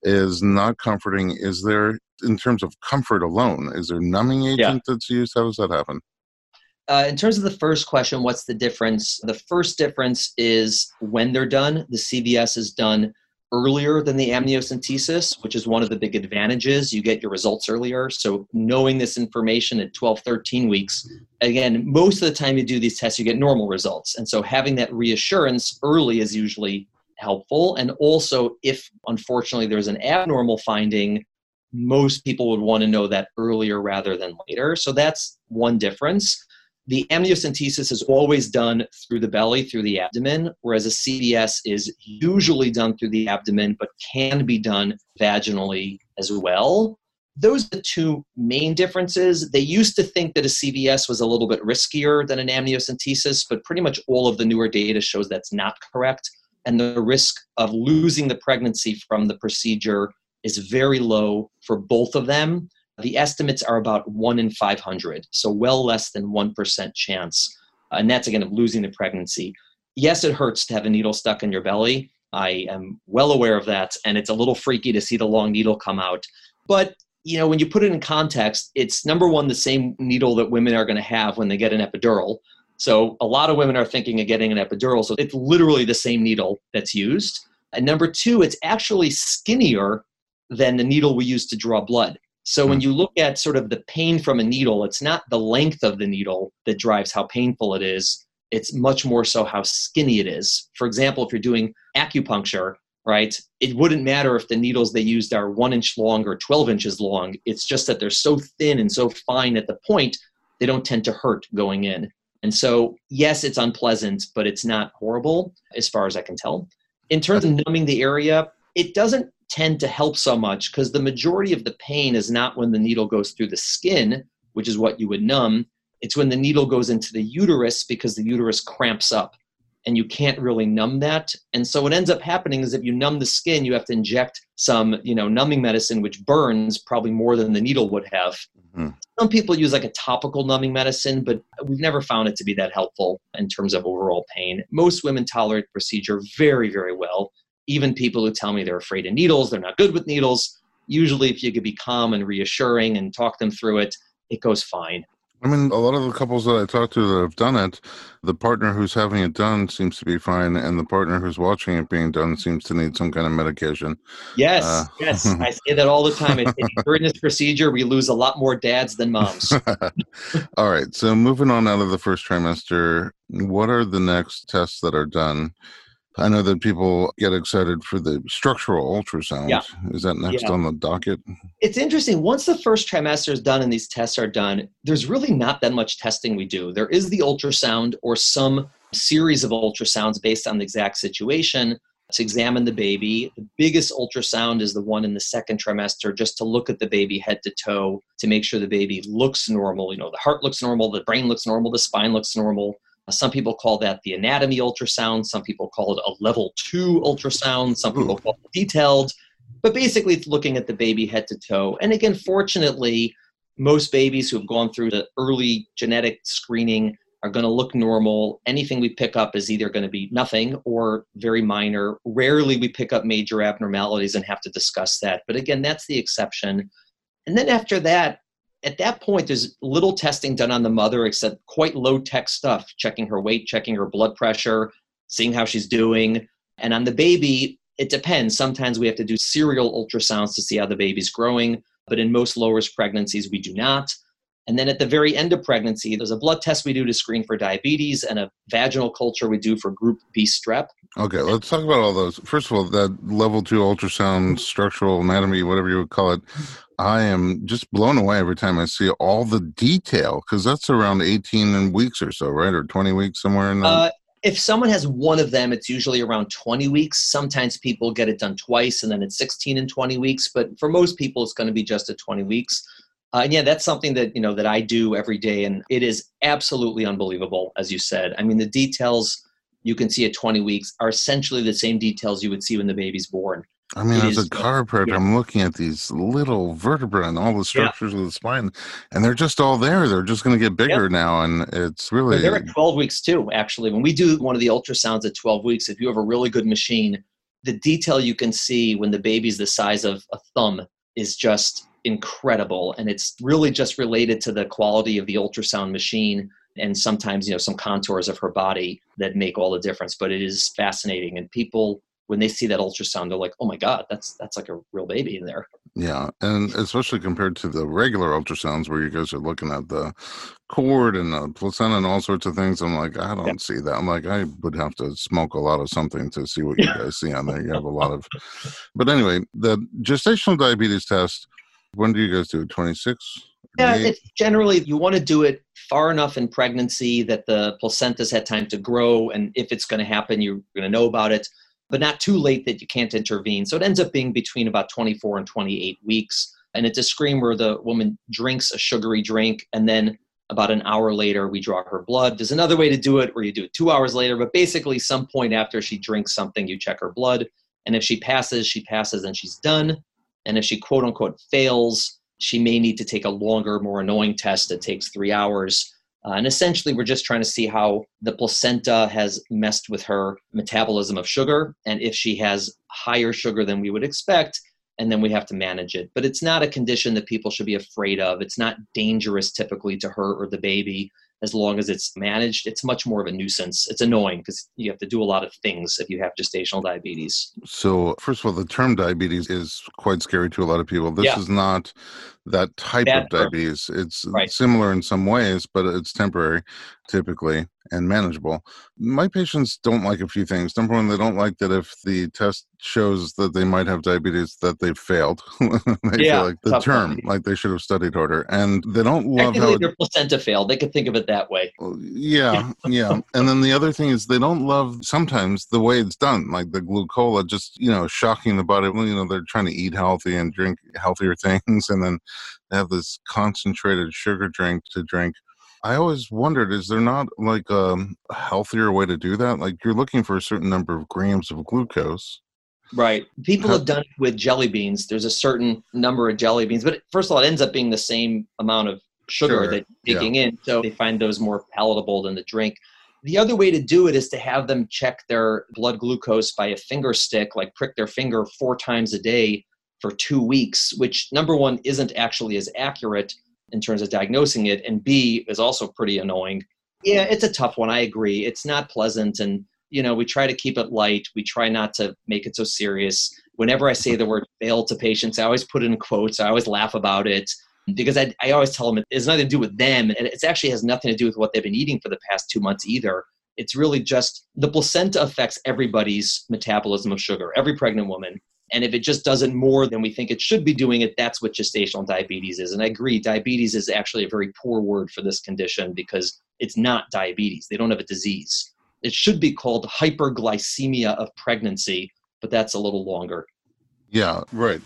is not comforting. Is there, in terms of comfort alone, is there numbing agent yeah. that's used? How does that happen? Uh, in terms of the first question, what's the difference? The first difference is when they're done. The CVS is done earlier than the amniocentesis, which is one of the big advantages. You get your results earlier. So, knowing this information at 12, 13 weeks, again, most of the time you do these tests, you get normal results. And so, having that reassurance early is usually helpful. And also, if unfortunately there's an abnormal finding, most people would want to know that earlier rather than later. So, that's one difference the amniocentesis is always done through the belly, through the abdomen, whereas a CVS is usually done through the abdomen, but can be done vaginally as well. Those are the two main differences. They used to think that a CVS was a little bit riskier than an amniocentesis, but pretty much all of the newer data shows that's not correct. And the risk of losing the pregnancy from the procedure is very low for both of them the estimates are about 1 in 500, so well less than 1% chance. Uh, and that's again of losing the pregnancy. Yes, it hurts to have a needle stuck in your belly. I am well aware of that, and it's a little freaky to see the long needle come out. But you know, when you put it in context, it's number one the same needle that women are going to have when they get an epidural. So a lot of women are thinking of getting an epidural, so it's literally the same needle that's used. And number two, it's actually skinnier than the needle we use to draw blood. So when hmm. you look at sort of the pain from a needle, it's not the length of the needle that drives how painful it is. It's much more so how skinny it is. For example, if you're doing acupuncture, right, it wouldn't matter if the needles they used are one inch long or 12 inches long. It's just that they're so thin and so fine at the point, they don't tend to hurt going in. And so, yes, it's unpleasant, but it's not horrible as far as I can tell. In terms of numbing the area, it doesn't tend to help so much because the majority of the pain is not when the needle goes through the skin, which is what you would numb. It's when the needle goes into the uterus because the uterus cramps up and you can't really numb that. And so what ends up happening is if you numb the skin, you have to inject some, you know, numbing medicine which burns probably more than the needle would have. Mm-hmm. Some people use like a topical numbing medicine, but we've never found it to be that helpful in terms of overall pain. Most women tolerate the procedure very, very well even people who tell me they're afraid of needles, they're not good with needles, usually if you could be calm and reassuring and talk them through it, it goes fine. I mean, a lot of the couples that I talk to that have done it, the partner who's having it done seems to be fine, and the partner who's watching it being done seems to need some kind of medication. Yes, uh, yes, I say that all the time. during this procedure, we lose a lot more dads than moms. all right, so moving on out of the first trimester, what are the next tests that are done? I know that people get excited for the structural ultrasound. Yeah. Is that next yeah. on the docket? It's interesting. Once the first trimester is done and these tests are done, there's really not that much testing we do. There is the ultrasound or some series of ultrasounds based on the exact situation to examine the baby. The biggest ultrasound is the one in the second trimester, just to look at the baby head to toe to make sure the baby looks normal. You know, the heart looks normal, the brain looks normal, the spine looks normal. Uh, some people call that the anatomy ultrasound. Some people call it a level two ultrasound. Some people call it detailed. But basically, it's looking at the baby head to toe. And again, fortunately, most babies who have gone through the early genetic screening are going to look normal. Anything we pick up is either going to be nothing or very minor. Rarely we pick up major abnormalities and have to discuss that. But again, that's the exception. And then after that, at that point, there's little testing done on the mother except quite low tech stuff, checking her weight, checking her blood pressure, seeing how she's doing. And on the baby, it depends. Sometimes we have to do serial ultrasounds to see how the baby's growing, but in most low risk pregnancies, we do not. And then at the very end of pregnancy, there's a blood test we do to screen for diabetes and a vaginal culture we do for group B strep. Okay, let's talk about all those. First of all, that level two ultrasound, structural anatomy, whatever you would call it, I am just blown away every time I see all the detail because that's around 18 weeks or so, right? Or 20 weeks somewhere in there. Uh, if someone has one of them, it's usually around 20 weeks. Sometimes people get it done twice and then it's 16 and 20 weeks. But for most people, it's going to be just at 20 weeks. Uh, and yeah, that's something that you know that I do every day, and it is absolutely unbelievable, as you said. I mean, the details you can see at 20 weeks are essentially the same details you would see when the baby's born. I mean, as a chiropractor, yeah. I'm looking at these little vertebrae and all the structures yeah. of the spine, and they're just all there. They're just going to get bigger yep. now, and it's really. they're at 12 weeks too. Actually, when we do one of the ultrasounds at 12 weeks, if you have a really good machine, the detail you can see when the baby's the size of a thumb is just incredible, and it's really just related to the quality of the ultrasound machine and sometimes you know some contours of her body that make all the difference. But it is fascinating, and people when they see that ultrasound, they're like, "Oh my god, that's that's like a real baby in there." Yeah, and especially compared to the regular ultrasounds where you guys are looking at the cord and the placenta and all sorts of things. I'm like, I don't yeah. see that. I'm like, I would have to smoke a lot of something to see what you guys see on there. You have a lot of, but anyway, the gestational diabetes test. When do you guys do it? 26? Yeah, it's generally you want to do it far enough in pregnancy that the placenta's had time to grow, and if it's going to happen, you're going to know about it but not too late that you can't intervene. So it ends up being between about 24 and 28 weeks. And it's a screen where the woman drinks a sugary drink and then about an hour later we draw her blood. There's another way to do it where you do it two hours later, but basically some point after she drinks something, you check her blood. And if she passes, she passes and she's done. And if she quote unquote fails, she may need to take a longer, more annoying test that takes three hours. Uh, and essentially, we're just trying to see how the placenta has messed with her metabolism of sugar and if she has higher sugar than we would expect, and then we have to manage it. But it's not a condition that people should be afraid of. It's not dangerous typically to her or the baby as long as it's managed. It's much more of a nuisance. It's annoying because you have to do a lot of things if you have gestational diabetes. So, first of all, the term diabetes is quite scary to a lot of people. This yeah. is not that type of diabetes. Term. It's right. similar in some ways, but it's temporary typically and manageable. My patients don't like a few things. Number one, they don't like that if the test shows that they might have diabetes, that they've failed. they yeah, feel like the term, like they should have studied harder, and they don't love Technically, how their placenta failed. They could think of it that way. Oh, yeah, yeah. And then the other thing is they don't love sometimes the way it's done, like the glucola, just you know, shocking the body. Well, you know, they're trying to eat healthy and drink healthier things, and then they have this concentrated sugar drink to drink I always wondered, is there not like um, a healthier way to do that? Like you're looking for a certain number of grams of glucose. Right. People have done it with jelly beans. There's a certain number of jelly beans, but first of all, it ends up being the same amount of sugar sure. that you're taking yeah. in. So they find those more palatable than the drink. The other way to do it is to have them check their blood glucose by a finger stick, like prick their finger four times a day for two weeks, which number one isn't actually as accurate in terms of diagnosing it, and B is also pretty annoying. Yeah, it's a tough one. I agree. It's not pleasant, and you know we try to keep it light. We try not to make it so serious. Whenever I say the word "fail" to patients, I always put it in quotes. I always laugh about it because I, I always tell them it has nothing to do with them, and it actually has nothing to do with what they've been eating for the past two months either. It's really just the placenta affects everybody's metabolism of sugar, every pregnant woman. And if it just doesn't more than we think it should be doing it, that's what gestational diabetes is. And I agree, diabetes is actually a very poor word for this condition because it's not diabetes. They don't have a disease. It should be called hyperglycemia of pregnancy, but that's a little longer. Yeah, right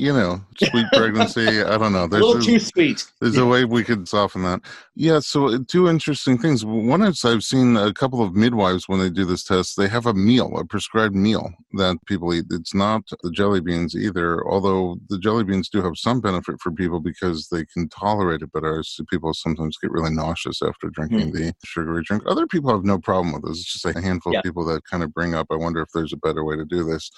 you know, sweet pregnancy. I don't know. There's, a little too sweet. There's a way we could soften that. Yeah. So uh, two interesting things. One is I've seen a couple of midwives when they do this test. They have a meal, a prescribed meal that people eat. It's not the jelly beans either. Although the jelly beans do have some benefit for people because they can tolerate it better. So people sometimes get really nauseous after drinking mm. the sugary drink. Other people have no problem with this. It's just a handful yeah. of people that kind of bring up. I wonder if there's a better way to do this.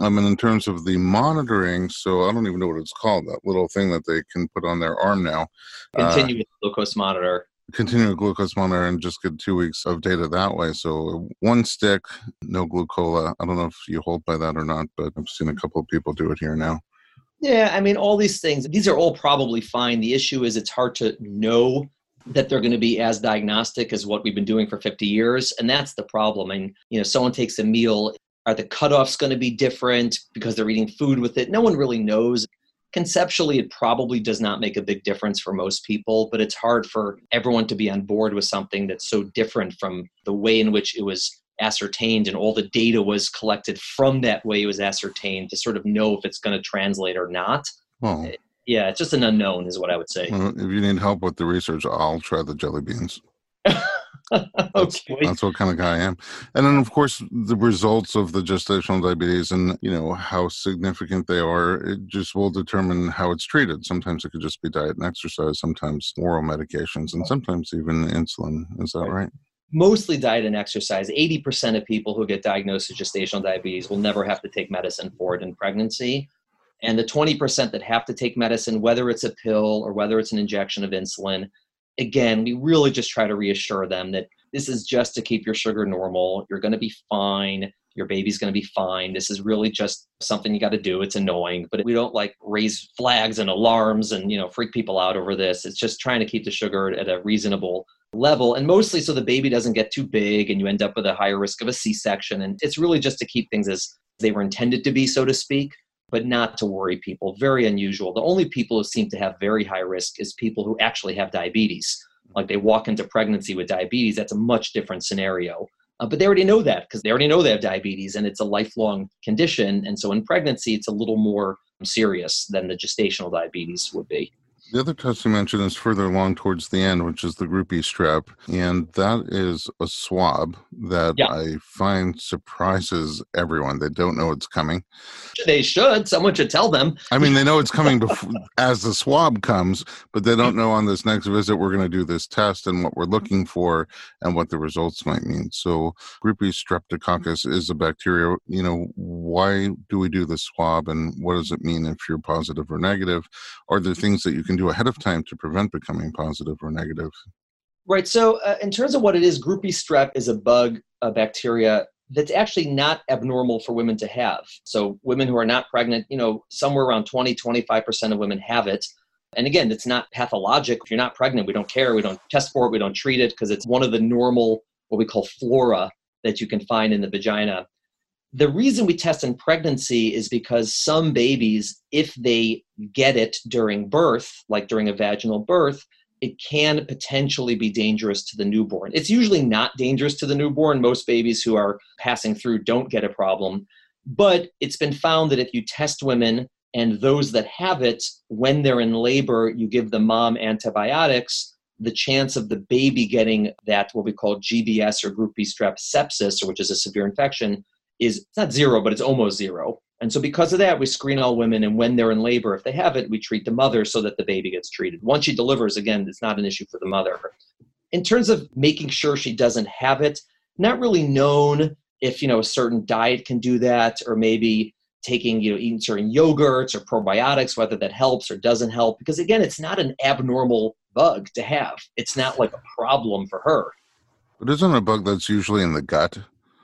Um, and in terms of the monitoring, so I don't even know what it's called. That little thing that they can put on their arm now. Continuous uh, glucose monitor. Continuous glucose monitor and just get two weeks of data that way. So one stick, no glucola. I don't know if you hold by that or not, but I've seen a couple of people do it here now. Yeah, I mean, all these things, these are all probably fine. The issue is it's hard to know that they're going to be as diagnostic as what we've been doing for 50 years and that's the problem and you know someone takes a meal are the cutoffs going to be different because they're eating food with it? No one really knows. Conceptually, it probably does not make a big difference for most people, but it's hard for everyone to be on board with something that's so different from the way in which it was ascertained and all the data was collected from that way it was ascertained to sort of know if it's going to translate or not. Well, yeah, it's just an unknown, is what I would say. Well, if you need help with the research, I'll try the jelly beans. that's, okay. that's what kind of guy I am. And then, of course, the results of the gestational diabetes and you know how significant they are, it just will determine how it's treated. Sometimes it could just be diet and exercise, sometimes oral medications, and sometimes even insulin. Is that right? Mostly diet and exercise. 80% of people who get diagnosed with gestational diabetes will never have to take medicine for it in pregnancy. And the 20% that have to take medicine, whether it's a pill or whether it's an injection of insulin, again, we really just try to reassure them that this is just to keep your sugar normal. You're going to be fine. Your baby's going to be fine. This is really just something you got to do. It's annoying, but we don't like raise flags and alarms and, you know, freak people out over this. It's just trying to keep the sugar at a reasonable level and mostly so the baby doesn't get too big and you end up with a higher risk of a C-section and it's really just to keep things as they were intended to be so to speak but not to worry people very unusual the only people who seem to have very high risk is people who actually have diabetes like they walk into pregnancy with diabetes that's a much different scenario uh, but they already know that because they already know they have diabetes and it's a lifelong condition. And so in pregnancy, it's a little more serious than the gestational diabetes would be. The other test you mentioned is further along towards the end, which is the group B strep. And that is a swab that yeah. I find surprises everyone. They don't know it's coming. They should. Someone should tell them. I mean, they know it's coming before, as the swab comes, but they don't know on this next visit we're going to do this test and what we're looking for and what the results might mean. So, group B streptococcus is a bacteria. You know, why do we do the swab and what does it mean if you're positive or negative? Are there things that you can do ahead of time to prevent becoming positive or negative? Right. So, uh, in terms of what it is, group B strep is a bug, a bacteria that's actually not abnormal for women to have. So, women who are not pregnant, you know, somewhere around 20, 25% of women have it. And again, it's not pathologic. If you're not pregnant, we don't care. We don't test for it. We don't treat it because it's one of the normal, what we call flora that you can find in the vagina. The reason we test in pregnancy is because some babies, if they get it during birth, like during a vaginal birth, it can potentially be dangerous to the newborn. It's usually not dangerous to the newborn. Most babies who are passing through don't get a problem. But it's been found that if you test women and those that have it, when they're in labor, you give the mom antibiotics, the chance of the baby getting that, what we call GBS or group B strep sepsis, which is a severe infection, is not zero, but it's almost zero. And so, because of that, we screen all women, and when they're in labor, if they have it, we treat the mother so that the baby gets treated. Once she delivers, again, it's not an issue for the mother. In terms of making sure she doesn't have it, not really known if you know a certain diet can do that, or maybe taking you know eating certain yogurts or probiotics, whether that helps or doesn't help. Because again, it's not an abnormal bug to have. It's not like a problem for her. But isn't a bug that's usually in the gut?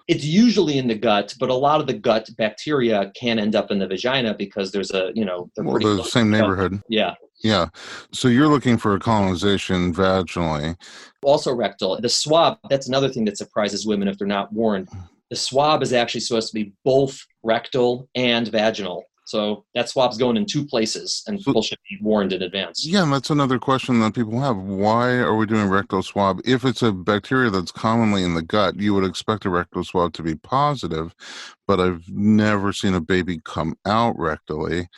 It's usually in the gut, but a lot of the gut bacteria can end up in the vagina because there's a, you know, well, the same neighborhood. Yeah. Yeah. So you're looking for a colonization vaginally. Also rectal. The swab, that's another thing that surprises women if they're not warned. The swab is actually supposed to be both rectal and vaginal. So that swab's going in two places, and people should be warned in advance. Yeah, and that's another question that people have. Why are we doing rectal swab? If it's a bacteria that's commonly in the gut, you would expect a rectal swab to be positive, but I've never seen a baby come out rectally.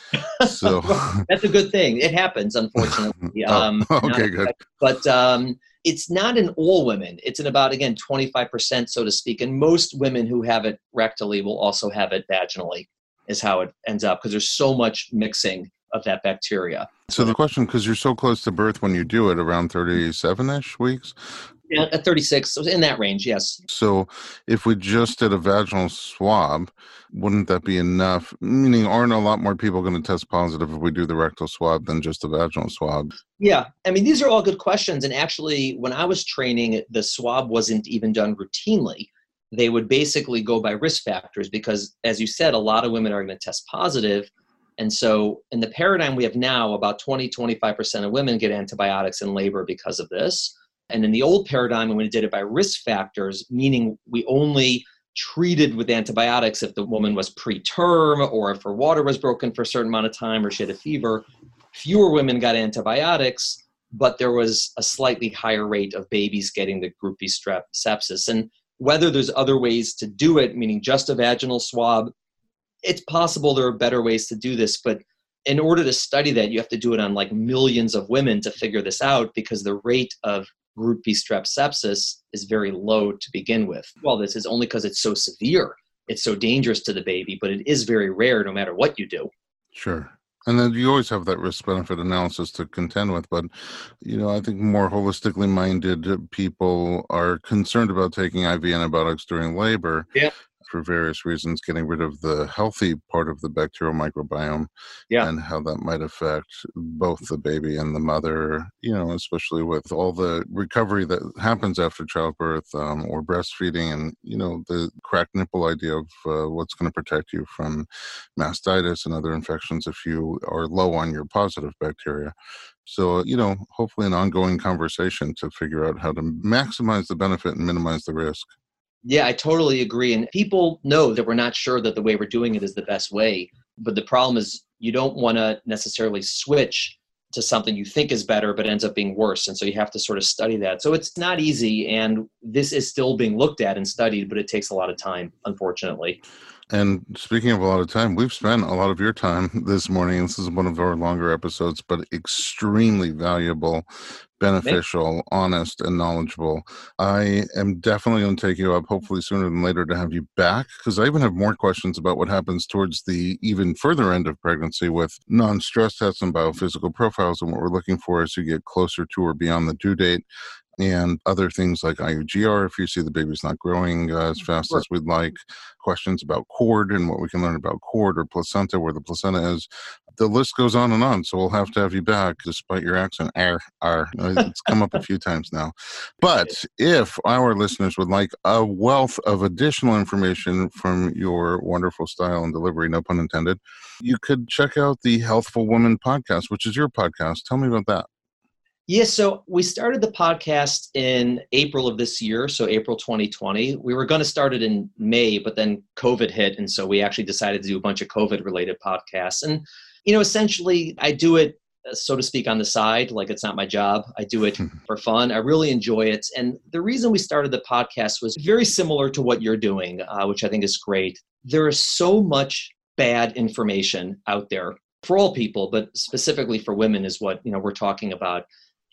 So that's a good thing. It happens, unfortunately. oh, um, okay, good. But um, it's not in all women. It's in about again 25%, so to speak. And most women who have it rectally will also have it vaginally is how it ends up because there's so much mixing of that bacteria. So the question, because you're so close to birth when you do it, around 37-ish weeks? Yeah, at 36, so in that range, yes. So if we just did a vaginal swab, wouldn't that be enough? Meaning, aren't a lot more people going to test positive if we do the rectal swab than just the vaginal swab? Yeah, I mean, these are all good questions. And actually, when I was training, the swab wasn't even done routinely they would basically go by risk factors because, as you said, a lot of women are going to test positive. And so, in the paradigm we have now, about 20 25% of women get antibiotics in labor because of this. And in the old paradigm, when we did it by risk factors, meaning we only treated with antibiotics if the woman was preterm or if her water was broken for a certain amount of time or she had a fever, fewer women got antibiotics, but there was a slightly higher rate of babies getting the group B strep sepsis. And whether there's other ways to do it, meaning just a vaginal swab, it's possible there are better ways to do this, but in order to study that, you have to do it on like millions of women to figure this out because the rate of group B strep sepsis is very low to begin with. Well, this is only because it's so severe. It's so dangerous to the baby, but it is very rare no matter what you do. Sure. And then you always have that risk benefit analysis to contend with. But, you know, I think more holistically minded people are concerned about taking IV antibiotics during labor. Yeah. For various reasons, getting rid of the healthy part of the bacterial microbiome yeah. and how that might affect both the baby and the mother, you know, especially with all the recovery that happens after childbirth um, or breastfeeding and, you know, the cracked nipple idea of uh, what's going to protect you from mastitis and other infections if you are low on your positive bacteria. So, you know, hopefully an ongoing conversation to figure out how to maximize the benefit and minimize the risk. Yeah, I totally agree. And people know that we're not sure that the way we're doing it is the best way. But the problem is, you don't want to necessarily switch to something you think is better, but ends up being worse. And so you have to sort of study that. So it's not easy. And this is still being looked at and studied, but it takes a lot of time, unfortunately. And speaking of a lot of time, we've spent a lot of your time this morning. This is one of our longer episodes, but extremely valuable, beneficial, honest, and knowledgeable. I am definitely going to take you up, hopefully sooner than later, to have you back because I even have more questions about what happens towards the even further end of pregnancy with non stress tests and biophysical profiles and what we're looking for as you get closer to or beyond the due date and other things like IUGR if you see the baby's not growing uh, as fast sure. as we'd like, questions about cord and what we can learn about cord or placenta, where the placenta is. The list goes on and on, so we'll have to have you back despite your accent. R, R. It's come up a few times now. But if our listeners would like a wealth of additional information from your wonderful style and delivery, no pun intended, you could check out the Healthful Woman podcast, which is your podcast. Tell me about that. Yeah, so we started the podcast in April of this year, so April 2020. We were going to start it in May, but then COVID hit, and so we actually decided to do a bunch of COVID related podcasts. And, you know, essentially, I do it, uh, so to speak, on the side, like it's not my job. I do it for fun. I really enjoy it. And the reason we started the podcast was very similar to what you're doing, uh, which I think is great. There is so much bad information out there for all people, but specifically for women, is what, you know, we're talking about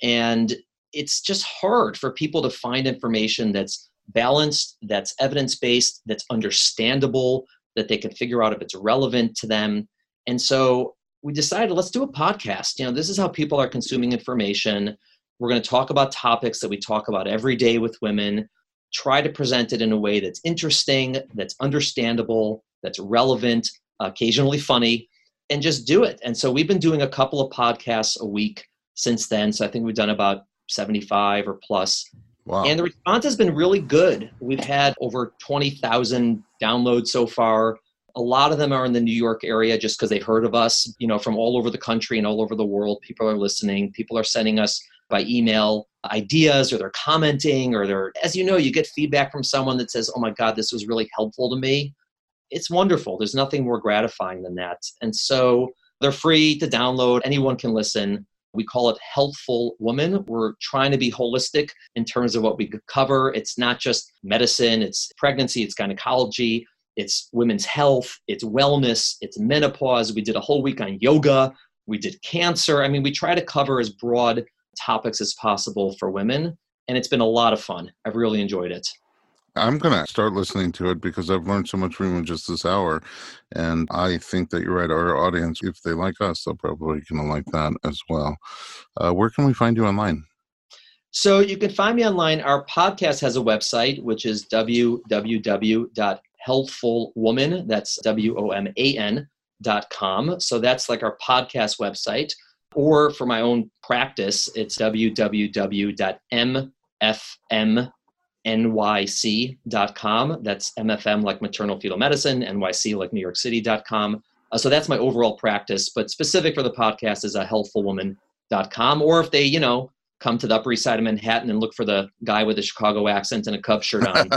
and it's just hard for people to find information that's balanced, that's evidence based, that's understandable, that they can figure out if it's relevant to them. And so we decided let's do a podcast. You know, this is how people are consuming information. We're going to talk about topics that we talk about every day with women, try to present it in a way that's interesting, that's understandable, that's relevant, occasionally funny, and just do it. And so we've been doing a couple of podcasts a week since then. So I think we've done about 75 or plus. Wow. And the response has been really good. We've had over 20,000 downloads so far. A lot of them are in the New York area just because they heard of us, you know, from all over the country and all over the world. People are listening. People are sending us by email ideas or they're commenting or they're, as you know, you get feedback from someone that says, oh my God, this was really helpful to me. It's wonderful. There's nothing more gratifying than that. And so they're free to download. Anyone can listen. We call it Healthful Woman. We're trying to be holistic in terms of what we could cover. It's not just medicine, it's pregnancy, it's gynecology, it's women's health, it's wellness, it's menopause. We did a whole week on yoga, we did cancer. I mean, we try to cover as broad topics as possible for women, and it's been a lot of fun. I've really enjoyed it. I'm going to start listening to it because I've learned so much from you just this hour. And I think that you're right. Our audience, if they like us, they'll probably going to like that as well. Uh, where can we find you online? So you can find me online. Our podcast has a website, which is www.healthfulwoman. That's W O M A N dot com. So that's like our podcast website. Or for my own practice, it's www.mfm nyc.com. That's MFM like maternal fetal medicine, NYC like New York City.com. Uh, so that's my overall practice, but specific for the podcast is a healthfulwoman.com. Or if they, you know, come to the Upper East Side of Manhattan and look for the guy with the Chicago accent and a Cubs shirt on.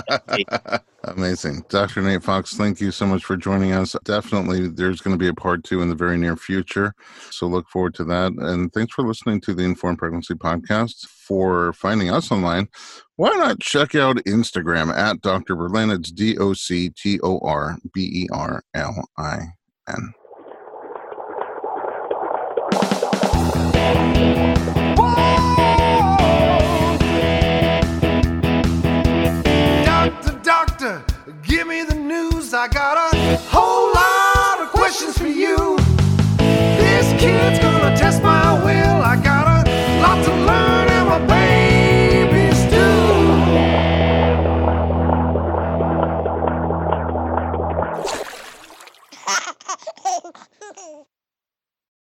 Amazing. Dr. Nate Fox, thank you so much for joining us. Definitely, there's going to be a part two in the very near future. So look forward to that. And thanks for listening to the Informed Pregnancy Podcast. For finding us online, why not check out Instagram at Dr. Berlin? It's D O C T O R B E R L I N.